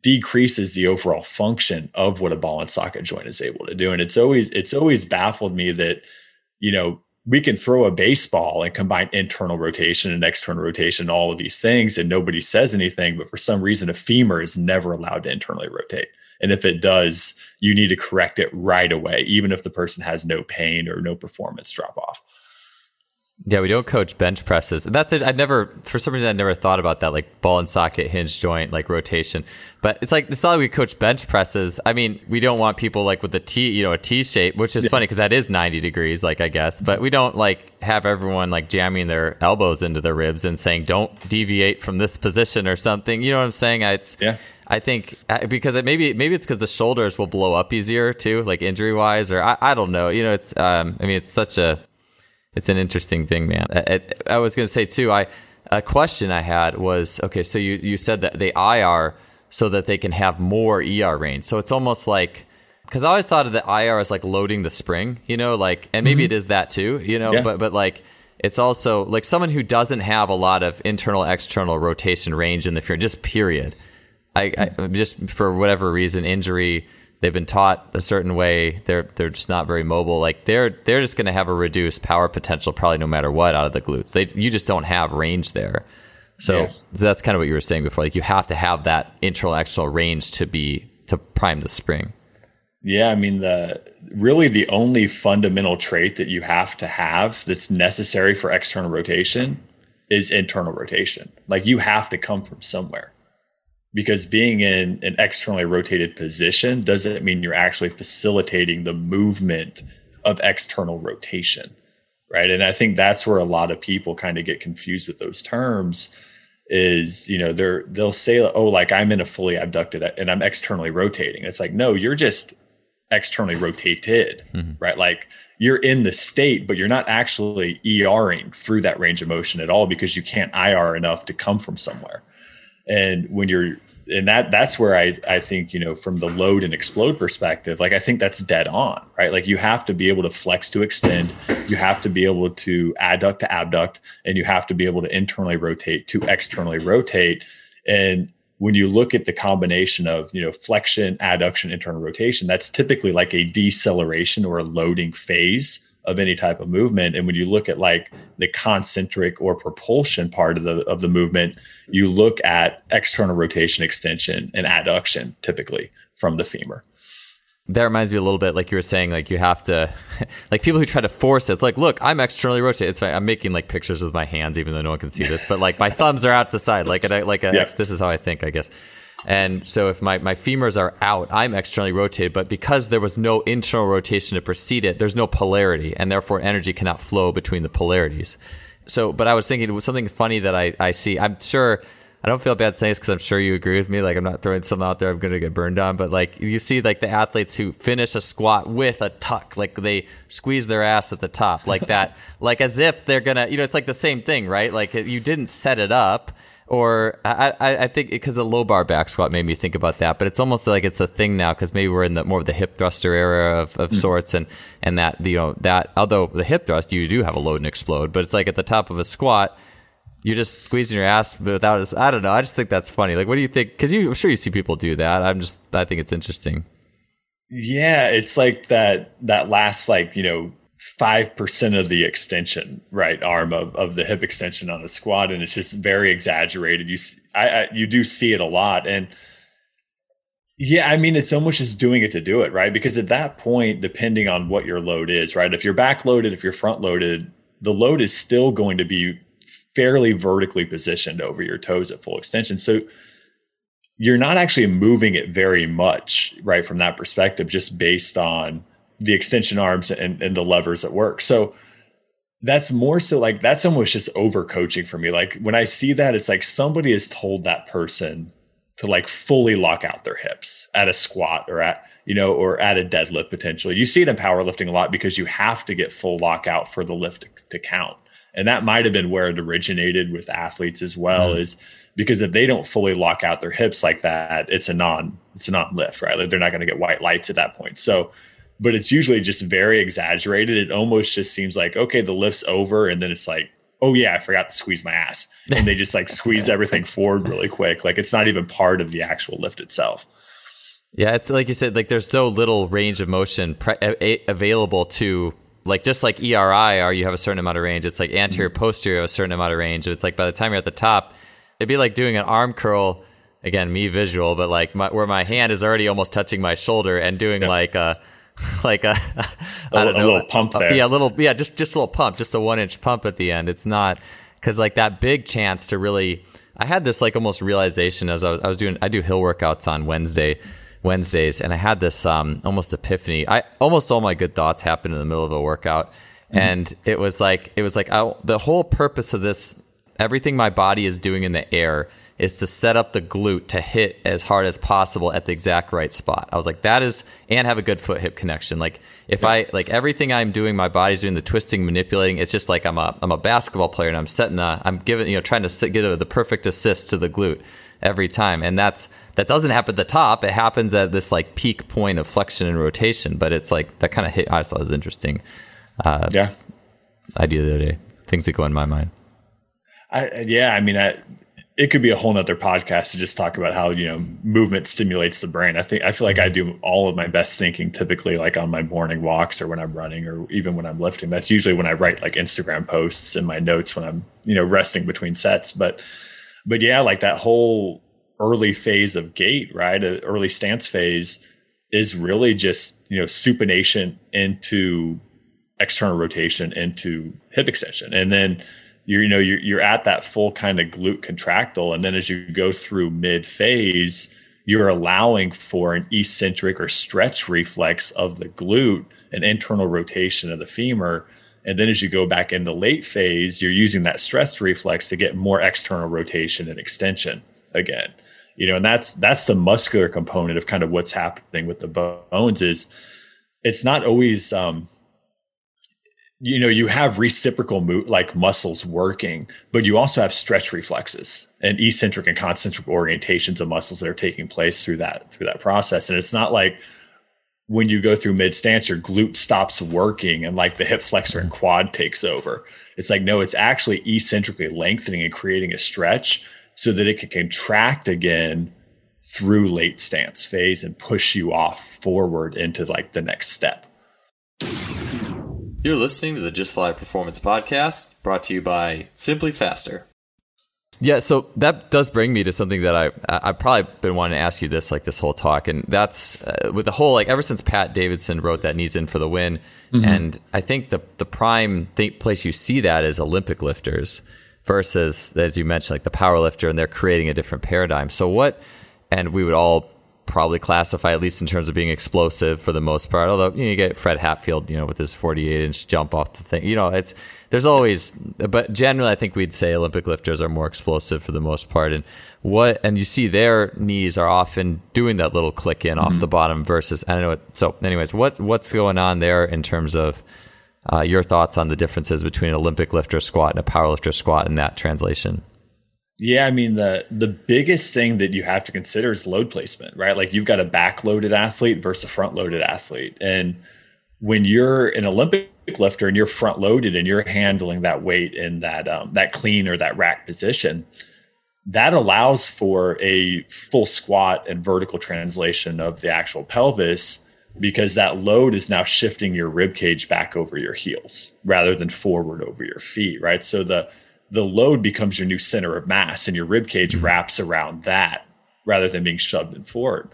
decreases the overall function of what a ball and socket joint is able to do. And it's always it's always baffled me that you know we can throw a baseball and combine internal rotation and external rotation all of these things and nobody says anything but for some reason a femur is never allowed to internally rotate. And if it does you need to correct it right away even if the person has no pain or no performance drop off yeah, we don't coach bench presses. That's it. I never, for some reason, I never thought about that, like ball and socket, hinge joint, like rotation. But it's like it's not like we coach bench presses. I mean, we don't want people like with a T, you know, a T shape, which is yeah. funny because that is ninety degrees, like I guess. But we don't like have everyone like jamming their elbows into their ribs and saying, "Don't deviate from this position" or something. You know what I'm saying? It's yeah. I think uh, because it maybe maybe it's because the shoulders will blow up easier too, like injury wise, or I, I don't know. You know, it's um, I mean, it's such a it's an interesting thing, man. I, I was going to say too. I a question I had was okay. So you you said that they IR so that they can have more ER range. So it's almost like because I always thought of the IR as like loading the spring, you know, like and maybe mm-hmm. it is that too, you know, yeah. but but like it's also like someone who doesn't have a lot of internal external rotation range in the field, just period. I, I just for whatever reason injury they've been taught a certain way. They're they're just not very mobile. Like they're they're just going to have a reduced power potential probably no matter what out of the glutes. They you just don't have range there. So, yeah. so that's kind of what you were saying before. Like you have to have that internal external range to be to prime the spring. Yeah, I mean the really the only fundamental trait that you have to have that's necessary for external rotation is internal rotation. Like you have to come from somewhere because being in an externally rotated position doesn't mean you're actually facilitating the movement of external rotation right? And i think that's where a lot of people kind of get confused with those terms is you know they're they'll say oh like i'm in a fully abducted and i'm externally rotating. It's like no you're just externally rotated mm-hmm. right? Like you're in the state but you're not actually ERing through that range of motion at all because you can't IR enough to come from somewhere and when you're and that that's where I I think you know from the load and explode perspective, like I think that's dead on, right? Like you have to be able to flex to extend, you have to be able to adduct to abduct, and you have to be able to internally rotate to externally rotate. And when you look at the combination of you know flexion, adduction, internal rotation, that's typically like a deceleration or a loading phase of any type of movement. And when you look at like the concentric or propulsion part of the of the movement, you look at external rotation extension and adduction typically from the femur. That reminds me a little bit, like you were saying, like you have to, like people who try to force it. It's like, look, I'm externally rotated. It's like, I'm making like pictures with my hands, even though no one can see this. But like my thumbs are out to the side, like a, like a, yeah. this is how I think, I guess. And so if my, my femurs are out, I'm externally rotated, but because there was no internal rotation to precede it, there's no polarity, and therefore energy cannot flow between the polarities. So, but I was thinking something funny that I, I see. I'm sure I don't feel bad saying this because I'm sure you agree with me. Like I'm not throwing something out there I'm going to get burned on, but like you see like the athletes who finish a squat with a tuck, like they squeeze their ass at the top like that, like as if they're going to, you know, it's like the same thing, right? Like you didn't set it up or I, I, think because the low bar back squat made me think about that, but it's almost like it's a thing now because maybe we're in the more of the hip thruster era of, of mm. sorts, and and that you know that although the hip thrust you do have a load and explode, but it's like at the top of a squat you're just squeezing your ass without us. I don't know. I just think that's funny. Like, what do you think? Because you, I'm sure you see people do that. I'm just, I think it's interesting. Yeah, it's like that that last like you know five percent of the extension right arm of, of the hip extension on the squat and it's just very exaggerated. You I, I, you do see it a lot and yeah i mean it's almost just doing it to do it right? Because at that point depending on what your load is right if you're back loaded if you're front loaded the load is still going to be fairly vertically positioned over your toes at full extension. So you're not actually moving it very much right from that perspective just based on the extension arms and, and the levers at work. So that's more so like that's almost just over coaching for me. Like when I see that, it's like somebody has told that person to like fully lock out their hips at a squat or at you know or at a deadlift potentially. You see it in powerlifting a lot because you have to get full lockout for the lift to, to count. And that might have been where it originated with athletes as well, mm. is because if they don't fully lock out their hips like that, it's a non it's a non lift, right? Like they're not going to get white lights at that point. So but it's usually just very exaggerated. It almost just seems like, okay, the lift's over. And then it's like, oh, yeah, I forgot to squeeze my ass. And they just like squeeze everything forward really quick. Like it's not even part of the actual lift itself. Yeah, it's like you said, like there's so little range of motion pre- a- available to like just like ERI or you have a certain amount of range. It's like anterior mm-hmm. posterior a certain amount of range. It's like by the time you're at the top, it'd be like doing an arm curl. Again, me visual, but like my, where my hand is already almost touching my shoulder and doing yeah. like a like a, I don't a, know, a little pump there. yeah, a little, yeah, just just a little pump, just a one inch pump at the end. It's not because like that big chance to really. I had this like almost realization as I was, I was doing. I do hill workouts on Wednesday, Wednesdays, and I had this um almost epiphany. I almost all my good thoughts happened in the middle of a workout, mm-hmm. and it was like it was like I, the whole purpose of this, everything my body is doing in the air is to set up the glute to hit as hard as possible at the exact right spot. I was like, that is, and have a good foot hip connection. Like if yeah. I like everything I'm doing, my body's doing the twisting, manipulating. It's just like I'm a I'm a basketball player and I'm setting a I'm giving you know trying to sit, get a, the perfect assist to the glute every time, and that's that doesn't happen at the top. It happens at this like peak point of flexion and rotation, but it's like that kind of hit. I thought was interesting. Uh, yeah, idea the other day. Things that go in my mind. I, yeah, I mean, I, it could be a whole nother podcast to just talk about how you know movement stimulates the brain. I think i feel like i do all of my best thinking typically like on my morning walks or when i'm running or even when i'm lifting. That's usually when i write like instagram posts in my notes when i'm you know resting between sets. But but yeah like that whole early phase of gait right a early stance phase is really just you know supination into external rotation into hip extension. And then you're you know you're, you're at that full kind of glute contractile. And then as you go through mid phase you're allowing for an eccentric or stretch reflex of the glute an internal rotation of the femur. And then as you go back in the late phase you're using that stretch reflex to get more external rotation and extension again. You know and that's that's the muscular component of kind of what's happening with the bones is it's not always um you know you have reciprocal mo- like muscles working but you also have stretch reflexes and eccentric and concentric orientations of muscles that are taking place through that through that process. And it's not like when you go through mid stance your glute stops working and like the hip flexor and quad takes over. It's like no it's actually eccentrically lengthening and creating a stretch so that it can contract again through late stance phase and push you off forward into like the next step you're listening to the Just Fly Performance Podcast, brought to you by SimpliFaster. Yeah, so that does bring me to something that I I've probably been wanting to ask you this like this whole talk, and that's uh, with the whole like ever since Pat Davidson wrote that knees in for the win, mm-hmm. and I think the the prime th- place you see that is Olympic lifters versus as you mentioned like the power lifter, and they're creating a different paradigm. So what and we would all probably classify at least in terms of being explosive for the most part. Although you, know, you get Fred Hatfield, you know, with his 48 inch jump off the thing. You know, it's there's always, but generally, I think we'd say Olympic lifters are more explosive for the most part. And what and you see their knees are often doing that little click in mm-hmm. off the bottom versus I don't know. What, so, anyways, what what's going on there in terms of uh, your thoughts on the differences between an Olympic lifter squat and a powerlifter squat in that translation? Yeah, I mean the the biggest thing that you have to consider is load placement, right? Like you've got a back-loaded athlete versus a front-loaded athlete. And when you're an Olympic lifter and you're front-loaded and you're handling that weight in that um, that clean or that rack position, that allows for a full squat and vertical translation of the actual pelvis because that load is now shifting your rib cage back over your heels rather than forward over your feet, right? So the the load becomes your new center of mass and your rib cage mm-hmm. wraps around that rather than being shoved in forward.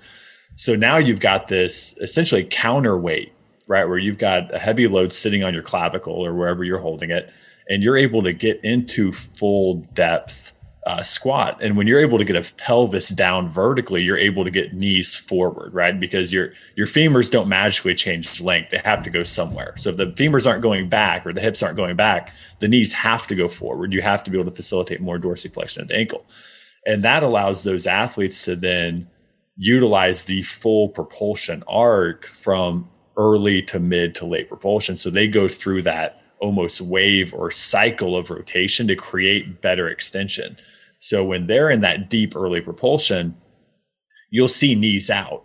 So now you've got this essentially counterweight, right? Where you've got a heavy load sitting on your clavicle or wherever you're holding it, and you're able to get into full depth uh, squat. And when you're able to get a pelvis down vertically, you're able to get knees forward, right? Because your your femurs don't magically change length; they have to go somewhere. So if the femurs aren't going back or the hips aren't going back, the knees have to go forward. You have to be able to facilitate more dorsiflexion of the ankle, and that allows those athletes to then utilize the full propulsion arc from early to mid to late propulsion. So they go through that almost wave or cycle of rotation to create better extension. So when they're in that deep early propulsion, you'll see knees out.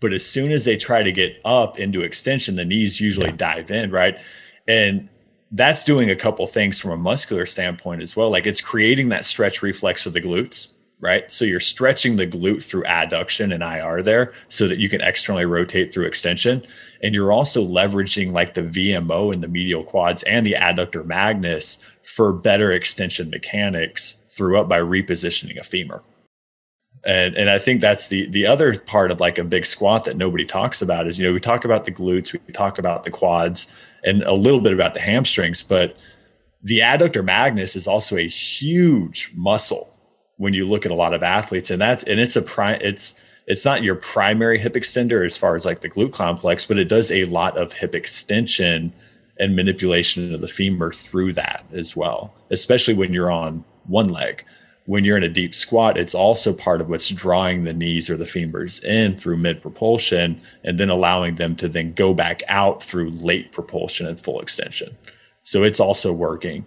But as soon as they try to get up into extension, the knees usually yeah. dive in, right? And that's doing a couple things from a muscular standpoint as well. Like it's creating that stretch reflex of the glutes, right? So you're stretching the glute through adduction and IR there so that you can externally rotate through extension. And you're also leveraging like the VMO and the medial quads and the adductor magnus for better extension mechanics threw up by repositioning a femur. And and I think that's the the other part of like a big squat that nobody talks about is you know we talk about the glutes, we talk about the quads, and a little bit about the hamstrings, but the adductor magnus is also a huge muscle when you look at a lot of athletes, and that's and it's a prime it's it's not your primary hip extender as far as like the glute complex, but it does a lot of hip extension and manipulation of the femur through that as well, especially when you're on one leg. When you're in a deep squat, it's also part of what's drawing the knees or the femurs in through mid propulsion and then allowing them to then go back out through late propulsion and full extension. So it's also working.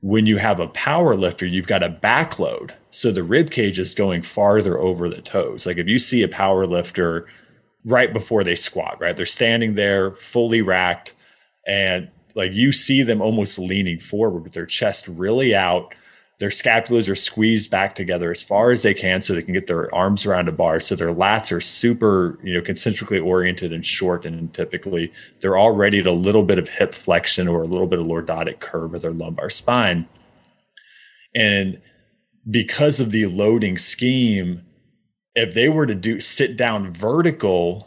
When you have a power lifter, you've got a backload. So the rib cage is going farther over the toes. Like if you see a power lifter right before they squat, right? They're standing there fully racked and like you see them almost leaning forward with their chest really out their scapulas are squeezed back together as far as they can so they can get their arms around a bar. So their lats are super, you know, concentrically oriented and short. And typically they're already at a little bit of hip flexion or a little bit of lordotic curve of their lumbar spine. And because of the loading scheme, if they were to do sit down vertical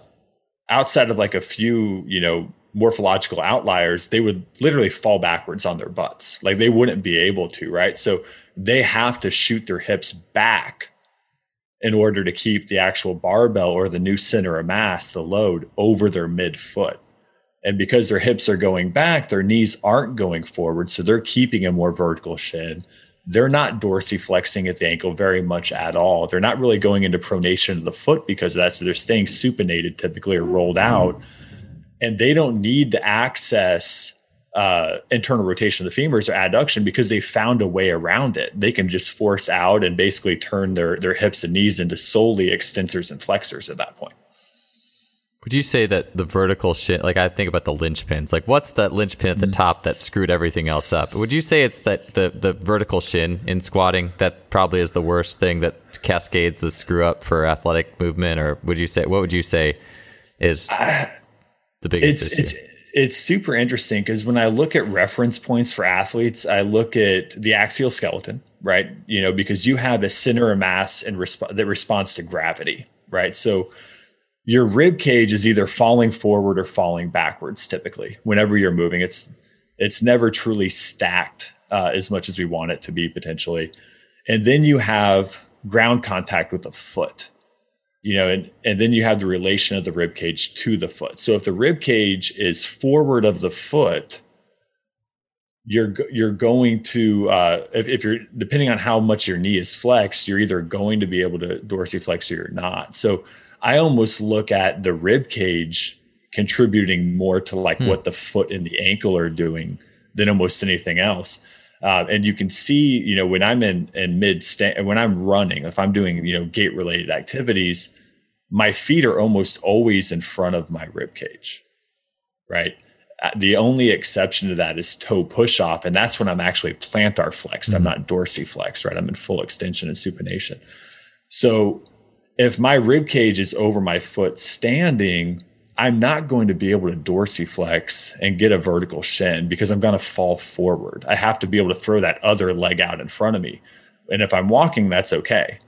outside of like a few, you know, morphological outliers, they would literally fall backwards on their butts. Like they wouldn't be able to, right? So they have to shoot their hips back in order to keep the actual barbell or the new center of mass, the load, over their midfoot. And because their hips are going back, their knees aren't going forward. So they're keeping a more vertical shin. They're not dorsiflexing at the ankle very much at all. They're not really going into pronation of the foot because of that. So they're staying supinated typically or rolled out. And they don't need to access uh, internal rotation of the femurs or adduction because they found a way around it. They can just force out and basically turn their their hips and knees into solely extensors and flexors at that point. Would you say that the vertical shit, like I think about the linchpins, like what's that linchpin at the mm-hmm. top that screwed everything else up? Would you say it's that the, the vertical shin in squatting that probably is the worst thing that cascades that screw up for athletic movement? Or would you say, what would you say is uh, the biggest it's, issue? It's, it's super interesting because when I look at reference points for athletes, I look at the axial skeleton, right? You know, because you have a center of mass and resp- that responds to gravity, right? So your rib cage is either falling forward or falling backwards typically whenever you're moving. It's it's never truly stacked uh, as much as we want it to be potentially. And then you have ground contact with the foot. You know, and, and then you have the relation of the rib cage to the foot. So if the rib cage is forward of the foot, you're you're going to uh, if, if you're depending on how much your knee is flexed, you're either going to be able to dorsiflex or you're not. So I almost look at the rib cage contributing more to like hmm. what the foot and the ankle are doing than almost anything else. Uh, and you can see, you know, when I'm in in mid stance, when I'm running, if I'm doing, you know, gait related activities, my feet are almost always in front of my rib cage, right? Uh, the only exception to that is toe push off, and that's when I'm actually plantar flexed. Mm-hmm. I'm not dorsiflexed, right? I'm in full extension and supination. So if my rib cage is over my foot standing, I'm not going to be able to dorsiflex and get a vertical shin because I'm going to fall forward. I have to be able to throw that other leg out in front of me. And if I'm walking, that's okay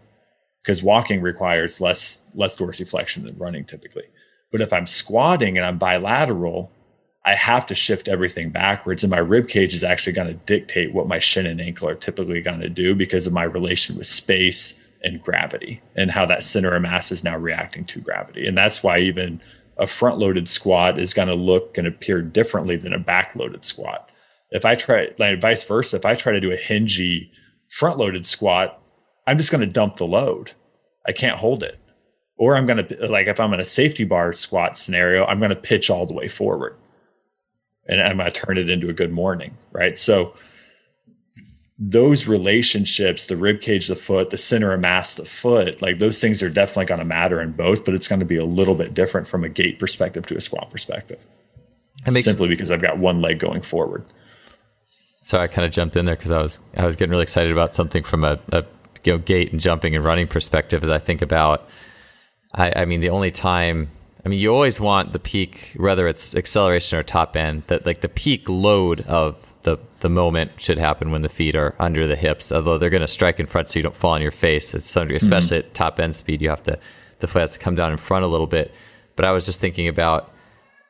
because walking requires less less dorsiflexion than running typically. But if I'm squatting and I'm bilateral, I have to shift everything backwards, and my rib cage is actually going to dictate what my shin and ankle are typically going to do because of my relation with space and gravity and how that center of mass is now reacting to gravity. And that's why even a front loaded squat is going to look and appear differently than a back loaded squat. If I try, like vice versa, if I try to do a hingy front loaded squat, I'm just going to dump the load. I can't hold it. Or I'm going to, like, if I'm in a safety bar squat scenario, I'm going to pitch all the way forward and I'm going to turn it into a good morning. Right. So, those relationships, the rib cage, the foot, the center of mass, the foot, like those things are definitely going to matter in both, but it's going to be a little bit different from a gait perspective to a squat perspective. Simply because I've got one leg going forward. So I kind of jumped in there because I was I was getting really excited about something from a, a you know gait and jumping and running perspective as I think about. I, I mean, the only time I mean, you always want the peak, whether it's acceleration or top end, that like the peak load of the the moment should happen when the feet are under the hips. Although they're going to strike in front, so you don't fall on your face. It's some, especially mm-hmm. at top end speed, you have to the foot has to come down in front a little bit. But I was just thinking about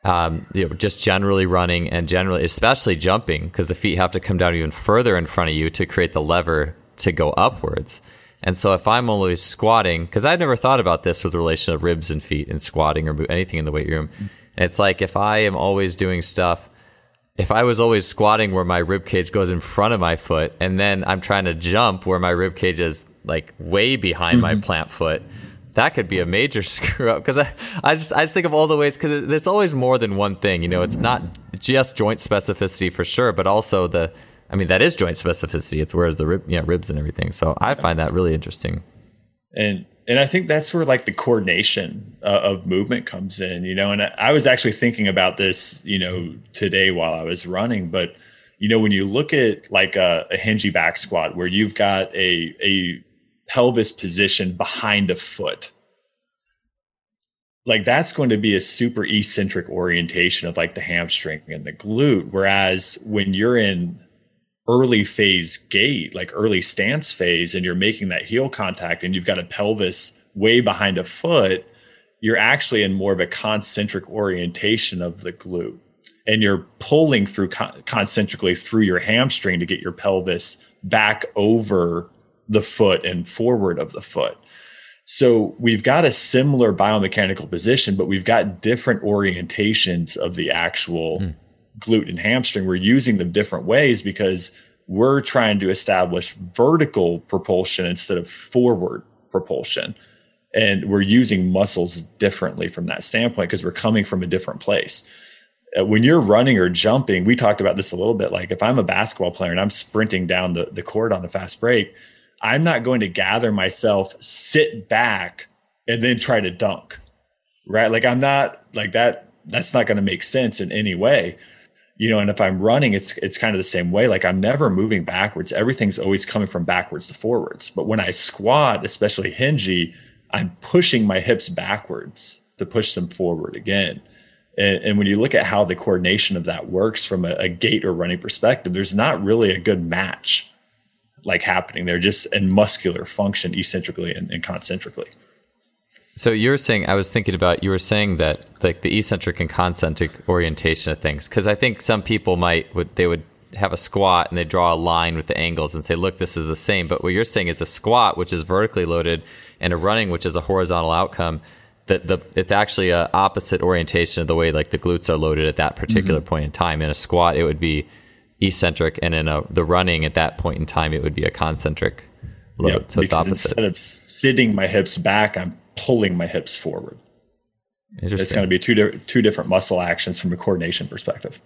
um, you know, just generally running and generally, especially jumping, because the feet have to come down even further in front of you to create the lever to go upwards. And so if I'm always squatting, because I've never thought about this with the relation of ribs and feet and squatting or anything in the weight room. And it's like if I am always doing stuff if I was always squatting where my rib cage goes in front of my foot, and then I'm trying to jump where my rib cage is like way behind mm-hmm. my plant foot, that could be a major screw up. Because I, I just I just think of all the ways because there's always more than one thing. You know, it's not just joint specificity for sure, but also the I mean that is joint specificity. It's where's the rib, yeah, ribs and everything. So I find that really interesting. And and I think that's where like the coordination uh, of movement comes in, you know. And I was actually thinking about this, you know, today while I was running. But you know, when you look at like a, a hingy back squat where you've got a a pelvis position behind a foot, like that's going to be a super eccentric orientation of like the hamstring and the glute. Whereas when you're in early phase gait, like early stance phase, and you're making that heel contact and you've got a pelvis way behind a foot, you're actually in more of a concentric orientation of the glute. And you're pulling through con- concentrically through your hamstring to get your pelvis back over the foot and forward of the foot. So we've got a similar biomechanical position, but we've got different orientations of the actual mm glute and hamstring, we're using them different ways because we're trying to establish vertical propulsion instead of forward propulsion. And we're using muscles differently from that standpoint because we're coming from a different place. Uh, when you're running or jumping, we talked about this a little bit. Like if I'm a basketball player and I'm sprinting down the, the court on a fast break, I'm not going to gather myself, sit back, and then try to dunk. Right. Like I'm not like that. That's not going to make sense in any way you know and if i'm running it's it's kind of the same way. Like i'm never moving backwards. Everything's always coming from backwards to forwards. But when i squat especially hingy i'm pushing my hips backwards to push them forward again. And, and when you look at how the coordination of that works from a, a gait or running perspective there's not really a good match like happening there just in muscular function eccentrically and, and concentrically so you were saying, I was thinking about, you were saying that like the eccentric and concentric orientation of things, because I think some people might, would, they would have a squat and they draw a line with the angles and say, look, this is the same. But what you're saying is a squat, which is vertically loaded, and a running, which is a horizontal outcome. That the it's actually a opposite orientation of the way like the glutes are loaded at that particular mm-hmm. point in time. In a squat, it would be eccentric, and in a the running at that point in time, it would be a concentric load. Yep, so it's opposite. Instead of sitting my hips back, I'm pulling my hips forward. It's going to be two di- two different muscle actions from a coordination perspective.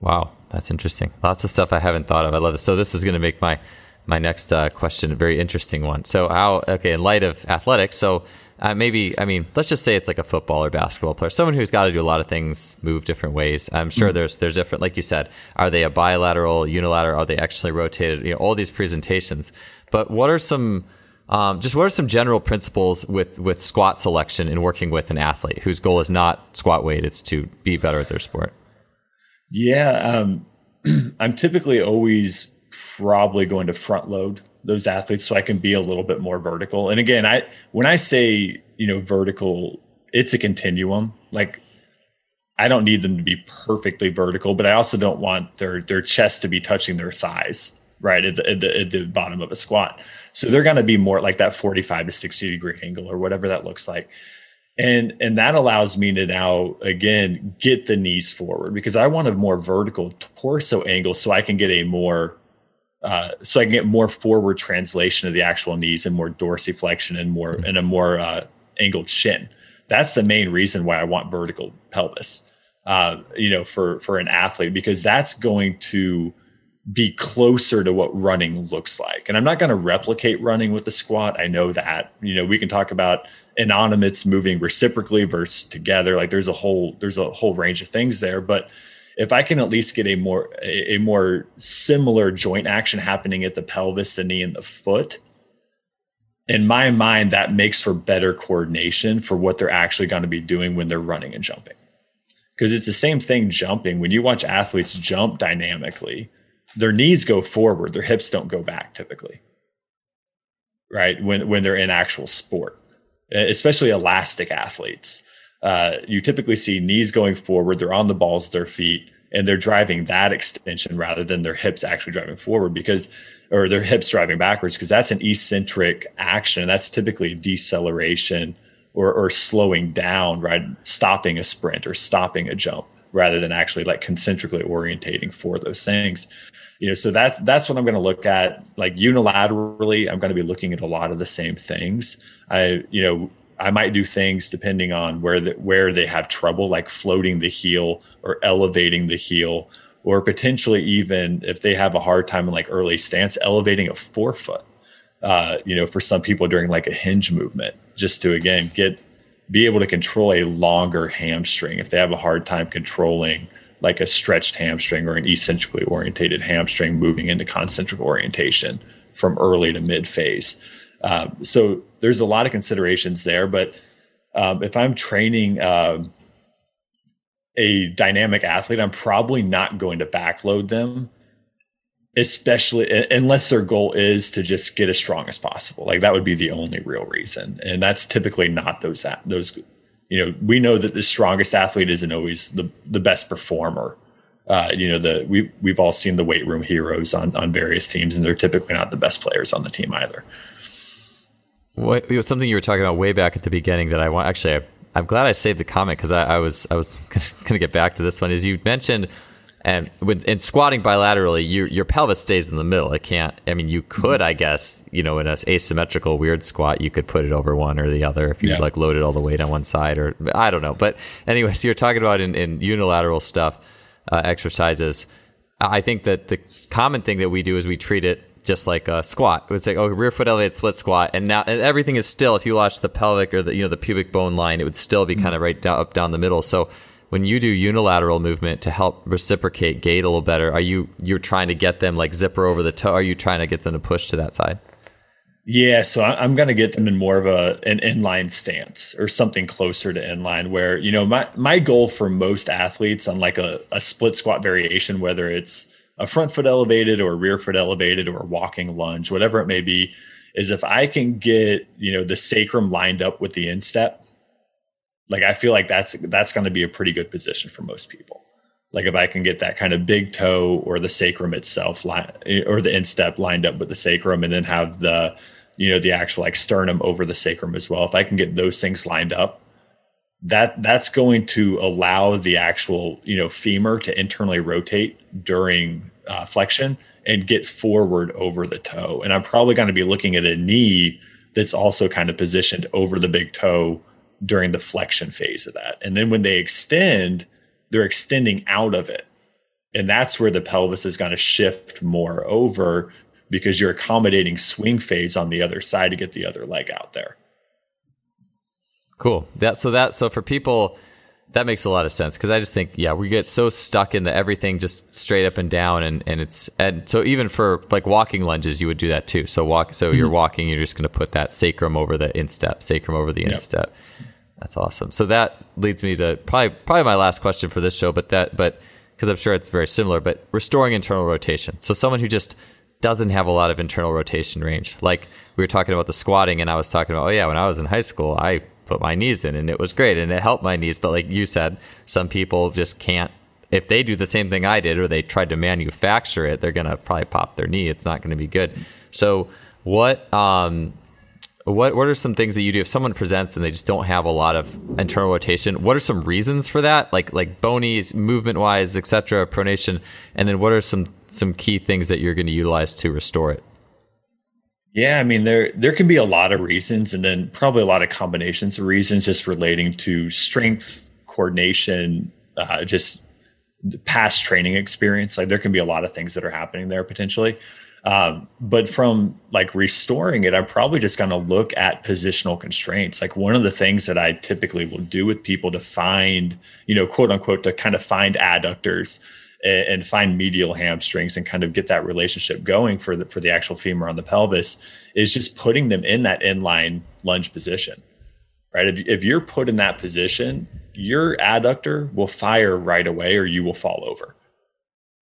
Wow, that's interesting. Lots of stuff I haven't thought of. I love this. So this is going to make my my next uh, question a very interesting one. So how? Okay, in light of athletics, so uh, maybe I mean, let's just say it's like a football or basketball player, someone who's got to do a lot of things, move different ways. I'm sure mm-hmm. there's there's different, like you said, are they a bilateral, unilateral? Are they actually rotated? You know, all these presentations. But what are some um, just what are some general principles with with squat selection in working with an athlete whose goal is not squat weight; it's to be better at their sport? Yeah, um, I'm typically always probably going to front load those athletes so I can be a little bit more vertical. And again, I when I say you know vertical, it's a continuum. Like I don't need them to be perfectly vertical, but I also don't want their their chest to be touching their thighs right at the, at the, at the bottom of a squat. So they're going to be more like that 45 to 60 degree angle or whatever that looks like and and that allows me to now again get the knees forward because I want a more vertical torso angle so I can get a more uh, so I can get more forward translation of the actual knees and more dorsiflexion and more mm-hmm. and a more uh, angled shin. That's the main reason why I want vertical pelvis. Uh, you know, for for an athlete because that's going to be closer to what running looks like. And I'm not going to replicate running with the squat. I know that. You know, we can talk about anonymous moving reciprocally versus together. Like there's a whole there's a whole range of things there, but if I can at least get a more a, a more similar joint action happening at the pelvis, the knee, and the foot, in my mind, that makes for better coordination for what they're actually going to be doing when they're running and jumping. Because it's the same thing jumping. When you watch athletes jump dynamically, their knees go forward, their hips don't go back typically. Right? When when they're in actual sport, especially elastic athletes. Uh, you typically see knees going forward, they're on the balls of their feet, and they're driving that extension rather than their hips actually driving forward because or their hips driving backwards because that's an eccentric action. That's typically deceleration or, or slowing down, right? Stopping a sprint or stopping a jump rather than actually like concentrically orientating for those things. You know so that's that's what i'm going to look at like unilaterally i'm going to be looking at a lot of the same things. I you know i might do things depending on where the, where they have trouble like floating the heel or elevating the heel or potentially even if they have a hard time in like early stance elevating a forefoot. Uh, you know for some people during like a hinge movement just to again get be able to control a longer hamstring if they have a hard time controlling like a stretched hamstring or an eccentrically orientated hamstring moving into concentric orientation from early to mid phase. Um, so there's a lot of considerations there, but um, if I'm training um, a dynamic athlete, I'm probably not going to backload them, especially unless their goal is to just get as strong as possible. Like that would be the only real reason, and that's typically not those those you know, we know that the strongest athlete isn't always the the best performer. Uh, you know, the we we've all seen the weight room heroes on on various teams, and they're typically not the best players on the team either. What, something you were talking about way back at the beginning that I want actually. I, I'm glad I saved the comment because I, I was I was to get back to this one. Is you mentioned and with in squatting bilaterally, your your pelvis stays in the middle. It can't. I mean, you could, I guess, you know, in an asymmetrical weird squat, you could put it over one or the other if you yeah. like loaded all the weight on one side, or I don't know. But anyway, so you're talking about in, in unilateral stuff, uh, exercises. I think that the common thing that we do is we treat it just like a squat. It's like oh, rear foot elevated split squat, and now and everything is still. If you watch the pelvic or the you know the pubic bone line, it would still be mm-hmm. kind of right down, up down the middle. So when you do unilateral movement to help reciprocate gait a little better, are you you're trying to get them like zipper over the toe? Are you trying to get them to push to that side? Yeah, so I'm going to get them in more of a an inline stance or something closer to inline. Where you know my my goal for most athletes on like a, a split squat variation, whether it's a front foot elevated or rear foot elevated or walking lunge, whatever it may be, is if I can get you know the sacrum lined up with the instep like I feel like that's that's going to be a pretty good position for most people. like if I can get that kind of big toe or the sacrum itself line, or the instep lined up with the sacrum and then have the you know the actual like sternum over the sacrum as well if I can get those things lined up that that's going to allow the actual you know femur to internally rotate during uh, flexion and get forward over the toe and I'm probably going to be looking at a knee that's also kind of positioned over the big toe during the flexion phase of that and then when they extend they're extending out of it. And that's where the pelvis is going to shift more over because you're accommodating swing phase on the other side to get the other leg out there. Cool. That so that so for people that makes a lot of sense because I just think yeah we get so stuck in the everything just straight up and down and and it's and so even for like walking lunges you would do that too so walk so mm-hmm. you're walking you're just going to put that sacrum over the instep sacrum over the yep. That's awesome. So that leads me to probably probably my last question for this show, but that but because I'm sure it's very similar, but restoring internal rotation. So someone who just doesn't have a lot of internal rotation range. Like we were talking about the squatting and I was talking about, oh yeah, when I was in high school, I put my knees in and it was great and it helped my knees, but like you said, some people just can't if they do the same thing I did or they tried to manufacture it, they're going to probably pop their knee. It's not going to be good. So what um what what are some things that you do if someone presents and they just don't have a lot of internal rotation? What are some reasons for that? Like like bonies, movement wise, etc., pronation, and then what are some some key things that you're going to utilize to restore it? Yeah, I mean there there can be a lot of reasons, and then probably a lot of combinations of reasons just relating to strength, coordination, uh, just past training experience. Like there can be a lot of things that are happening there potentially. Um, but from like restoring it, I'm probably just going to look at positional constraints. Like one of the things that I typically will do with people to find, you know, quote unquote, to kind of find adductors and, and find medial hamstrings and kind of get that relationship going for the for the actual femur on the pelvis is just putting them in that inline lunge position. Right. If, if you're put in that position, your adductor will fire right away or you will fall over.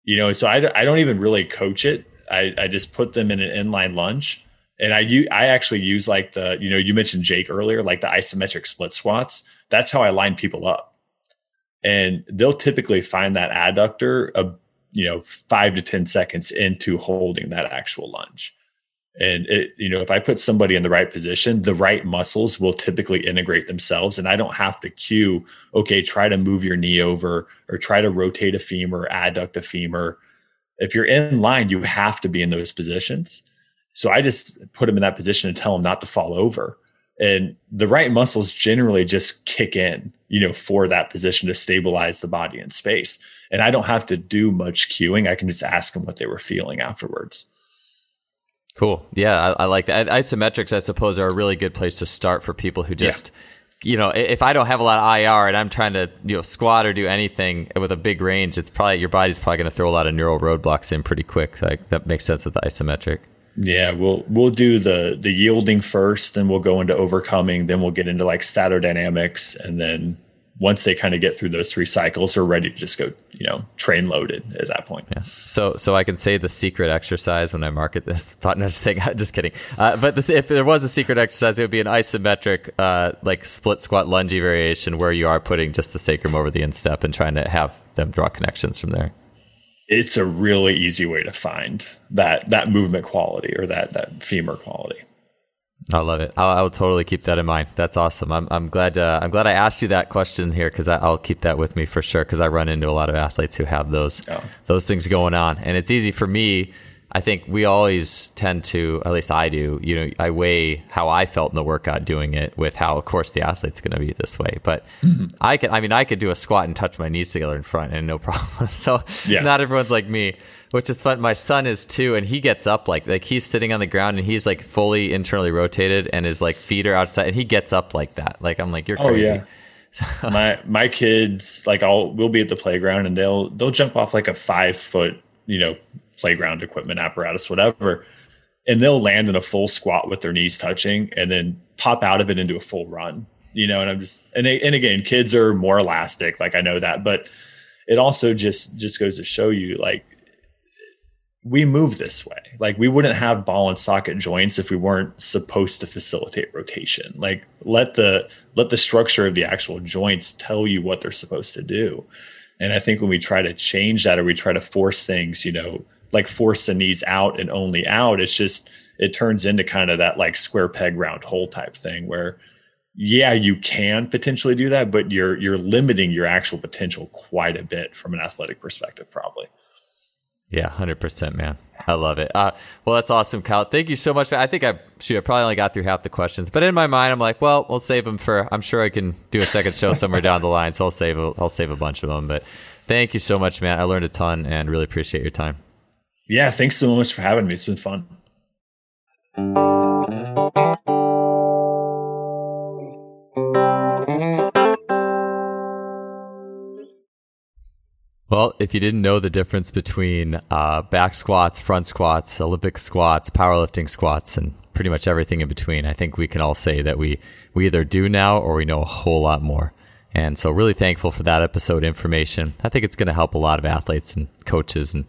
You know, so I, I don't even really coach it I, I just put them in an inline lunge. And I I actually use like the, you know, you mentioned Jake earlier, like the isometric split squats. That's how I line people up. And they'll typically find that adductor, a, you know, five to 10 seconds into holding that actual lunge. And it, you know, if I put somebody in the right position, the right muscles will typically integrate themselves. And I don't have to cue, okay, try to move your knee over or try to rotate a femur, adduct a femur if you're in line, you have to be in those positions. So I just put them in that position and tell them not to fall over. And the right muscles generally just kick in, you know, for that position to stabilize the body in space. And I don't have to do much cueing. I can just ask them what they were feeling afterwards. Cool. Yeah, I, I like that. Isometrics, I suppose, are a really good place to start for people who just yeah you know, if I don't have a lot of IR and I'm trying to, you know, squat or do anything with a big range, it's probably your body's probably going to throw a lot of neural roadblocks in pretty quick. Like that makes sense with the isometric. Yeah, we'll we'll do the the yielding first, then we'll go into overcoming, then we'll get into like statodynamics, and then once they kind of get through those three cycles, they're ready to just go, you know, train loaded at that point. Yeah. So, so I can say the secret exercise when I market this. Not just saying, just kidding. Uh, but this, if there was a secret exercise, it would be an isometric, uh, like split squat lunge variation where you are putting just the sacrum over the instep and trying to have them draw connections from there. It's a really easy way to find that that movement quality or that that femur quality. I love it. I'll, I'll, totally keep that in mind. That's awesome. I'm, I'm glad. Uh, I'm glad I asked you that question here because I'll keep that with me for sure. Because I run into a lot of athletes who have those oh. those things going on, and it's easy for me. I think we always tend to, at least I do. You know, I weigh how I felt in the workout doing it with how, of course, the athlete's going to be this way. But mm-hmm. I can. I mean, I could do a squat and touch my knees together in front, and no problem. so yeah. not everyone's like me which is fun. My son is too, and he gets up like like he's sitting on the ground and he's like fully internally rotated, and his like feet are outside, and he gets up like that. Like I'm like, you're oh, crazy. Oh, yeah. my my kids like I'll we'll be at the playground and they'll they'll jump off like a five foot you know playground equipment apparatus whatever and they'll land in a full squat with their knees touching and then pop out of it into a full run you know and i'm just and, they, and again kids are more elastic like i know that but it also just just goes to show you like we move this way. Like we wouldn't have ball and socket joints if we weren't supposed to facilitate rotation. Like let the let the structure of the actual joints tell you what they're supposed to do. And I think when we try to change that or we try to force things, you know, like force the knees out and only out, it's just it turns into kind of that like square peg round hole type thing where yeah, you can potentially do that, but you're you're limiting your actual potential quite a bit from an athletic perspective, probably. Yeah, hundred percent, man. I love it. Uh, well, that's awesome, Kyle. Thank you so much. I think I should. I probably only got through half the questions, but in my mind, I'm like, well, we'll save them for. I'm sure I can do a second show somewhere down the line, so I'll save. I'll save a bunch of them. But thank you so much, man. I learned a ton and really appreciate your time. Yeah, thanks so much for having me. It's been fun. Well, if you didn't know the difference between uh, back squats, front squats, Olympic squats, powerlifting squats, and pretty much everything in between, I think we can all say that we, we either do now or we know a whole lot more. And so, really thankful for that episode information. I think it's going to help a lot of athletes and coaches and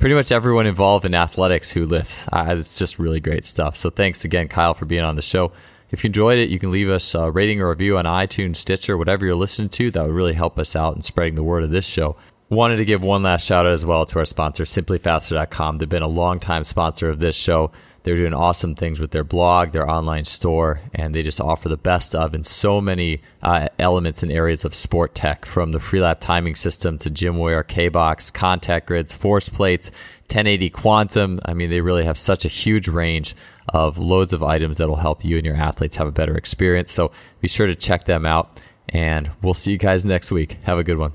pretty much everyone involved in athletics who lifts. Uh, it's just really great stuff. So, thanks again, Kyle, for being on the show. If you enjoyed it, you can leave us a rating or review on iTunes, Stitcher, whatever you're listening to. That would really help us out in spreading the word of this show. Wanted to give one last shout out as well to our sponsor, simplifaster.com. They've been a long-time sponsor of this show. They're doing awesome things with their blog, their online store, and they just offer the best of in so many uh, elements and areas of sport tech from the Freelap timing system to GymAware, K box, contact grids, force plates, 1080 quantum. I mean, they really have such a huge range of loads of items that will help you and your athletes have a better experience. So be sure to check them out, and we'll see you guys next week. Have a good one.